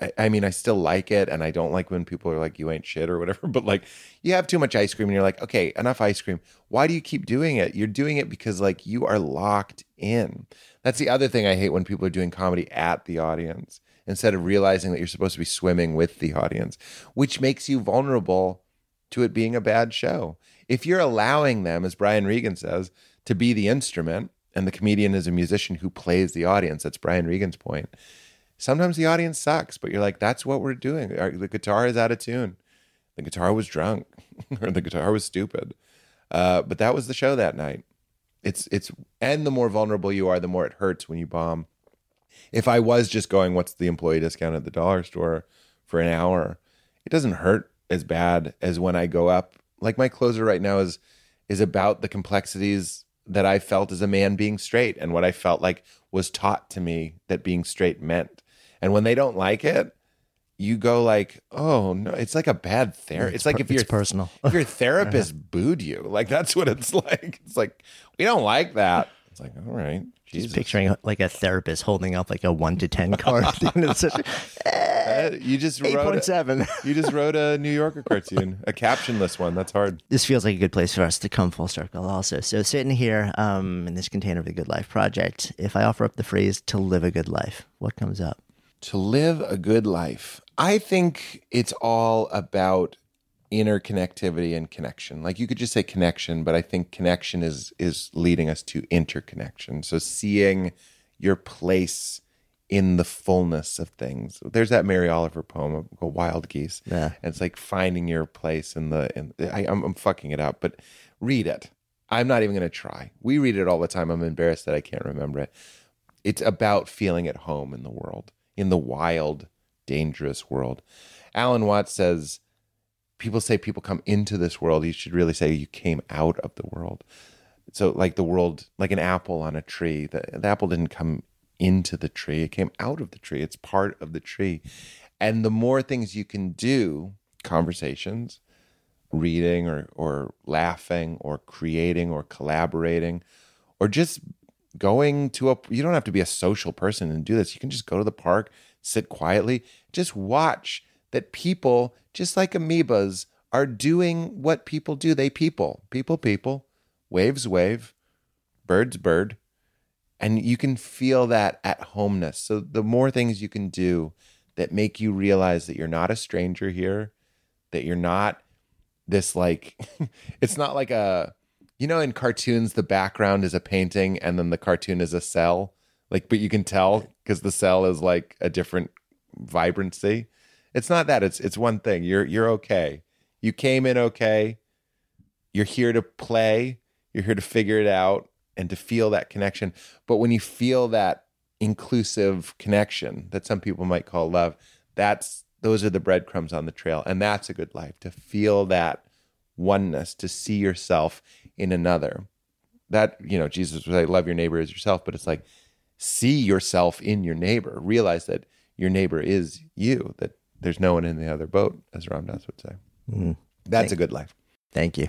I, I, mean, I still like it, and I don't like when people are like, "You ain't shit" or whatever. But like, you have too much ice cream, and you're like, "Okay, enough ice cream." Why do you keep doing it? You're doing it because like you are locked in. That's the other thing I hate when people are doing comedy at the audience instead of realizing that you're supposed to be swimming with the audience, which makes you vulnerable to it being a bad show. If you're allowing them, as Brian Regan says, to be the instrument, and the comedian is a musician who plays the audience. That's Brian Regan's point. Sometimes the audience sucks, but you're like, that's what we're doing. The guitar is out of tune. The guitar was drunk, or the guitar was stupid. Uh, but that was the show that night. It's it's and the more vulnerable you are, the more it hurts when you bomb. If I was just going, what's the employee discount at the dollar store for an hour? It doesn't hurt as bad as when I go up. Like my closer right now is is about the complexities that I felt as a man being straight and what I felt like was taught to me that being straight meant. And when they don't like it, you go like, oh no, it's like a bad therapy. It's, it's, like per- if your personal, if your therapist booed you, like that's what it's like. It's like we don't like that. It's like all right, Jesus. Just picturing like a therapist holding up like a one to ten card. at the uh, you just eight point seven. you just wrote a New Yorker cartoon, a captionless one. That's hard. This feels like a good place for us to come full circle. Also, so sitting here um, in this container of the Good Life Project, if I offer up the phrase "to live a good life," what comes up? To live a good life, I think it's all about interconnectivity and connection. Like you could just say connection, but I think connection is is leading us to interconnection. So seeing your place in the fullness of things. There's that Mary Oliver poem called Wild Geese. Yeah. And it's like finding your place in the in I, I'm, I'm fucking it up, but read it. I'm not even going to try. We read it all the time. I'm embarrassed that I can't remember it. It's about feeling at home in the world, in the wild, dangerous world. Alan Watts says people say people come into this world. You should really say you came out of the world. So, like the world, like an apple on a tree, the, the apple didn't come into the tree, it came out of the tree. It's part of the tree. And the more things you can do, conversations, reading or, or laughing or creating or collaborating or just going to a you don't have to be a social person and do this you can just go to the park sit quietly just watch that people, just like amoebas, are doing what people do. They people, people, people, waves, wave, birds, bird. And you can feel that at homeness. So the more things you can do that make you realize that you're not a stranger here, that you're not this like, it's not like a, you know, in cartoons, the background is a painting and then the cartoon is a cell. Like, but you can tell because the cell is like a different vibrancy. It's not that. It's it's one thing. You're you're okay. You came in okay. You're here to play. You're here to figure it out and to feel that connection. But when you feel that inclusive connection that some people might call love, that's those are the breadcrumbs on the trail. And that's a good life to feel that oneness, to see yourself in another. That, you know, Jesus would say, love your neighbor as yourself, but it's like see yourself in your neighbor. Realize that your neighbor is you, that there's no one in the other boat, as Ram Dass would say. Mm. That's Thank, a good life. Thank you.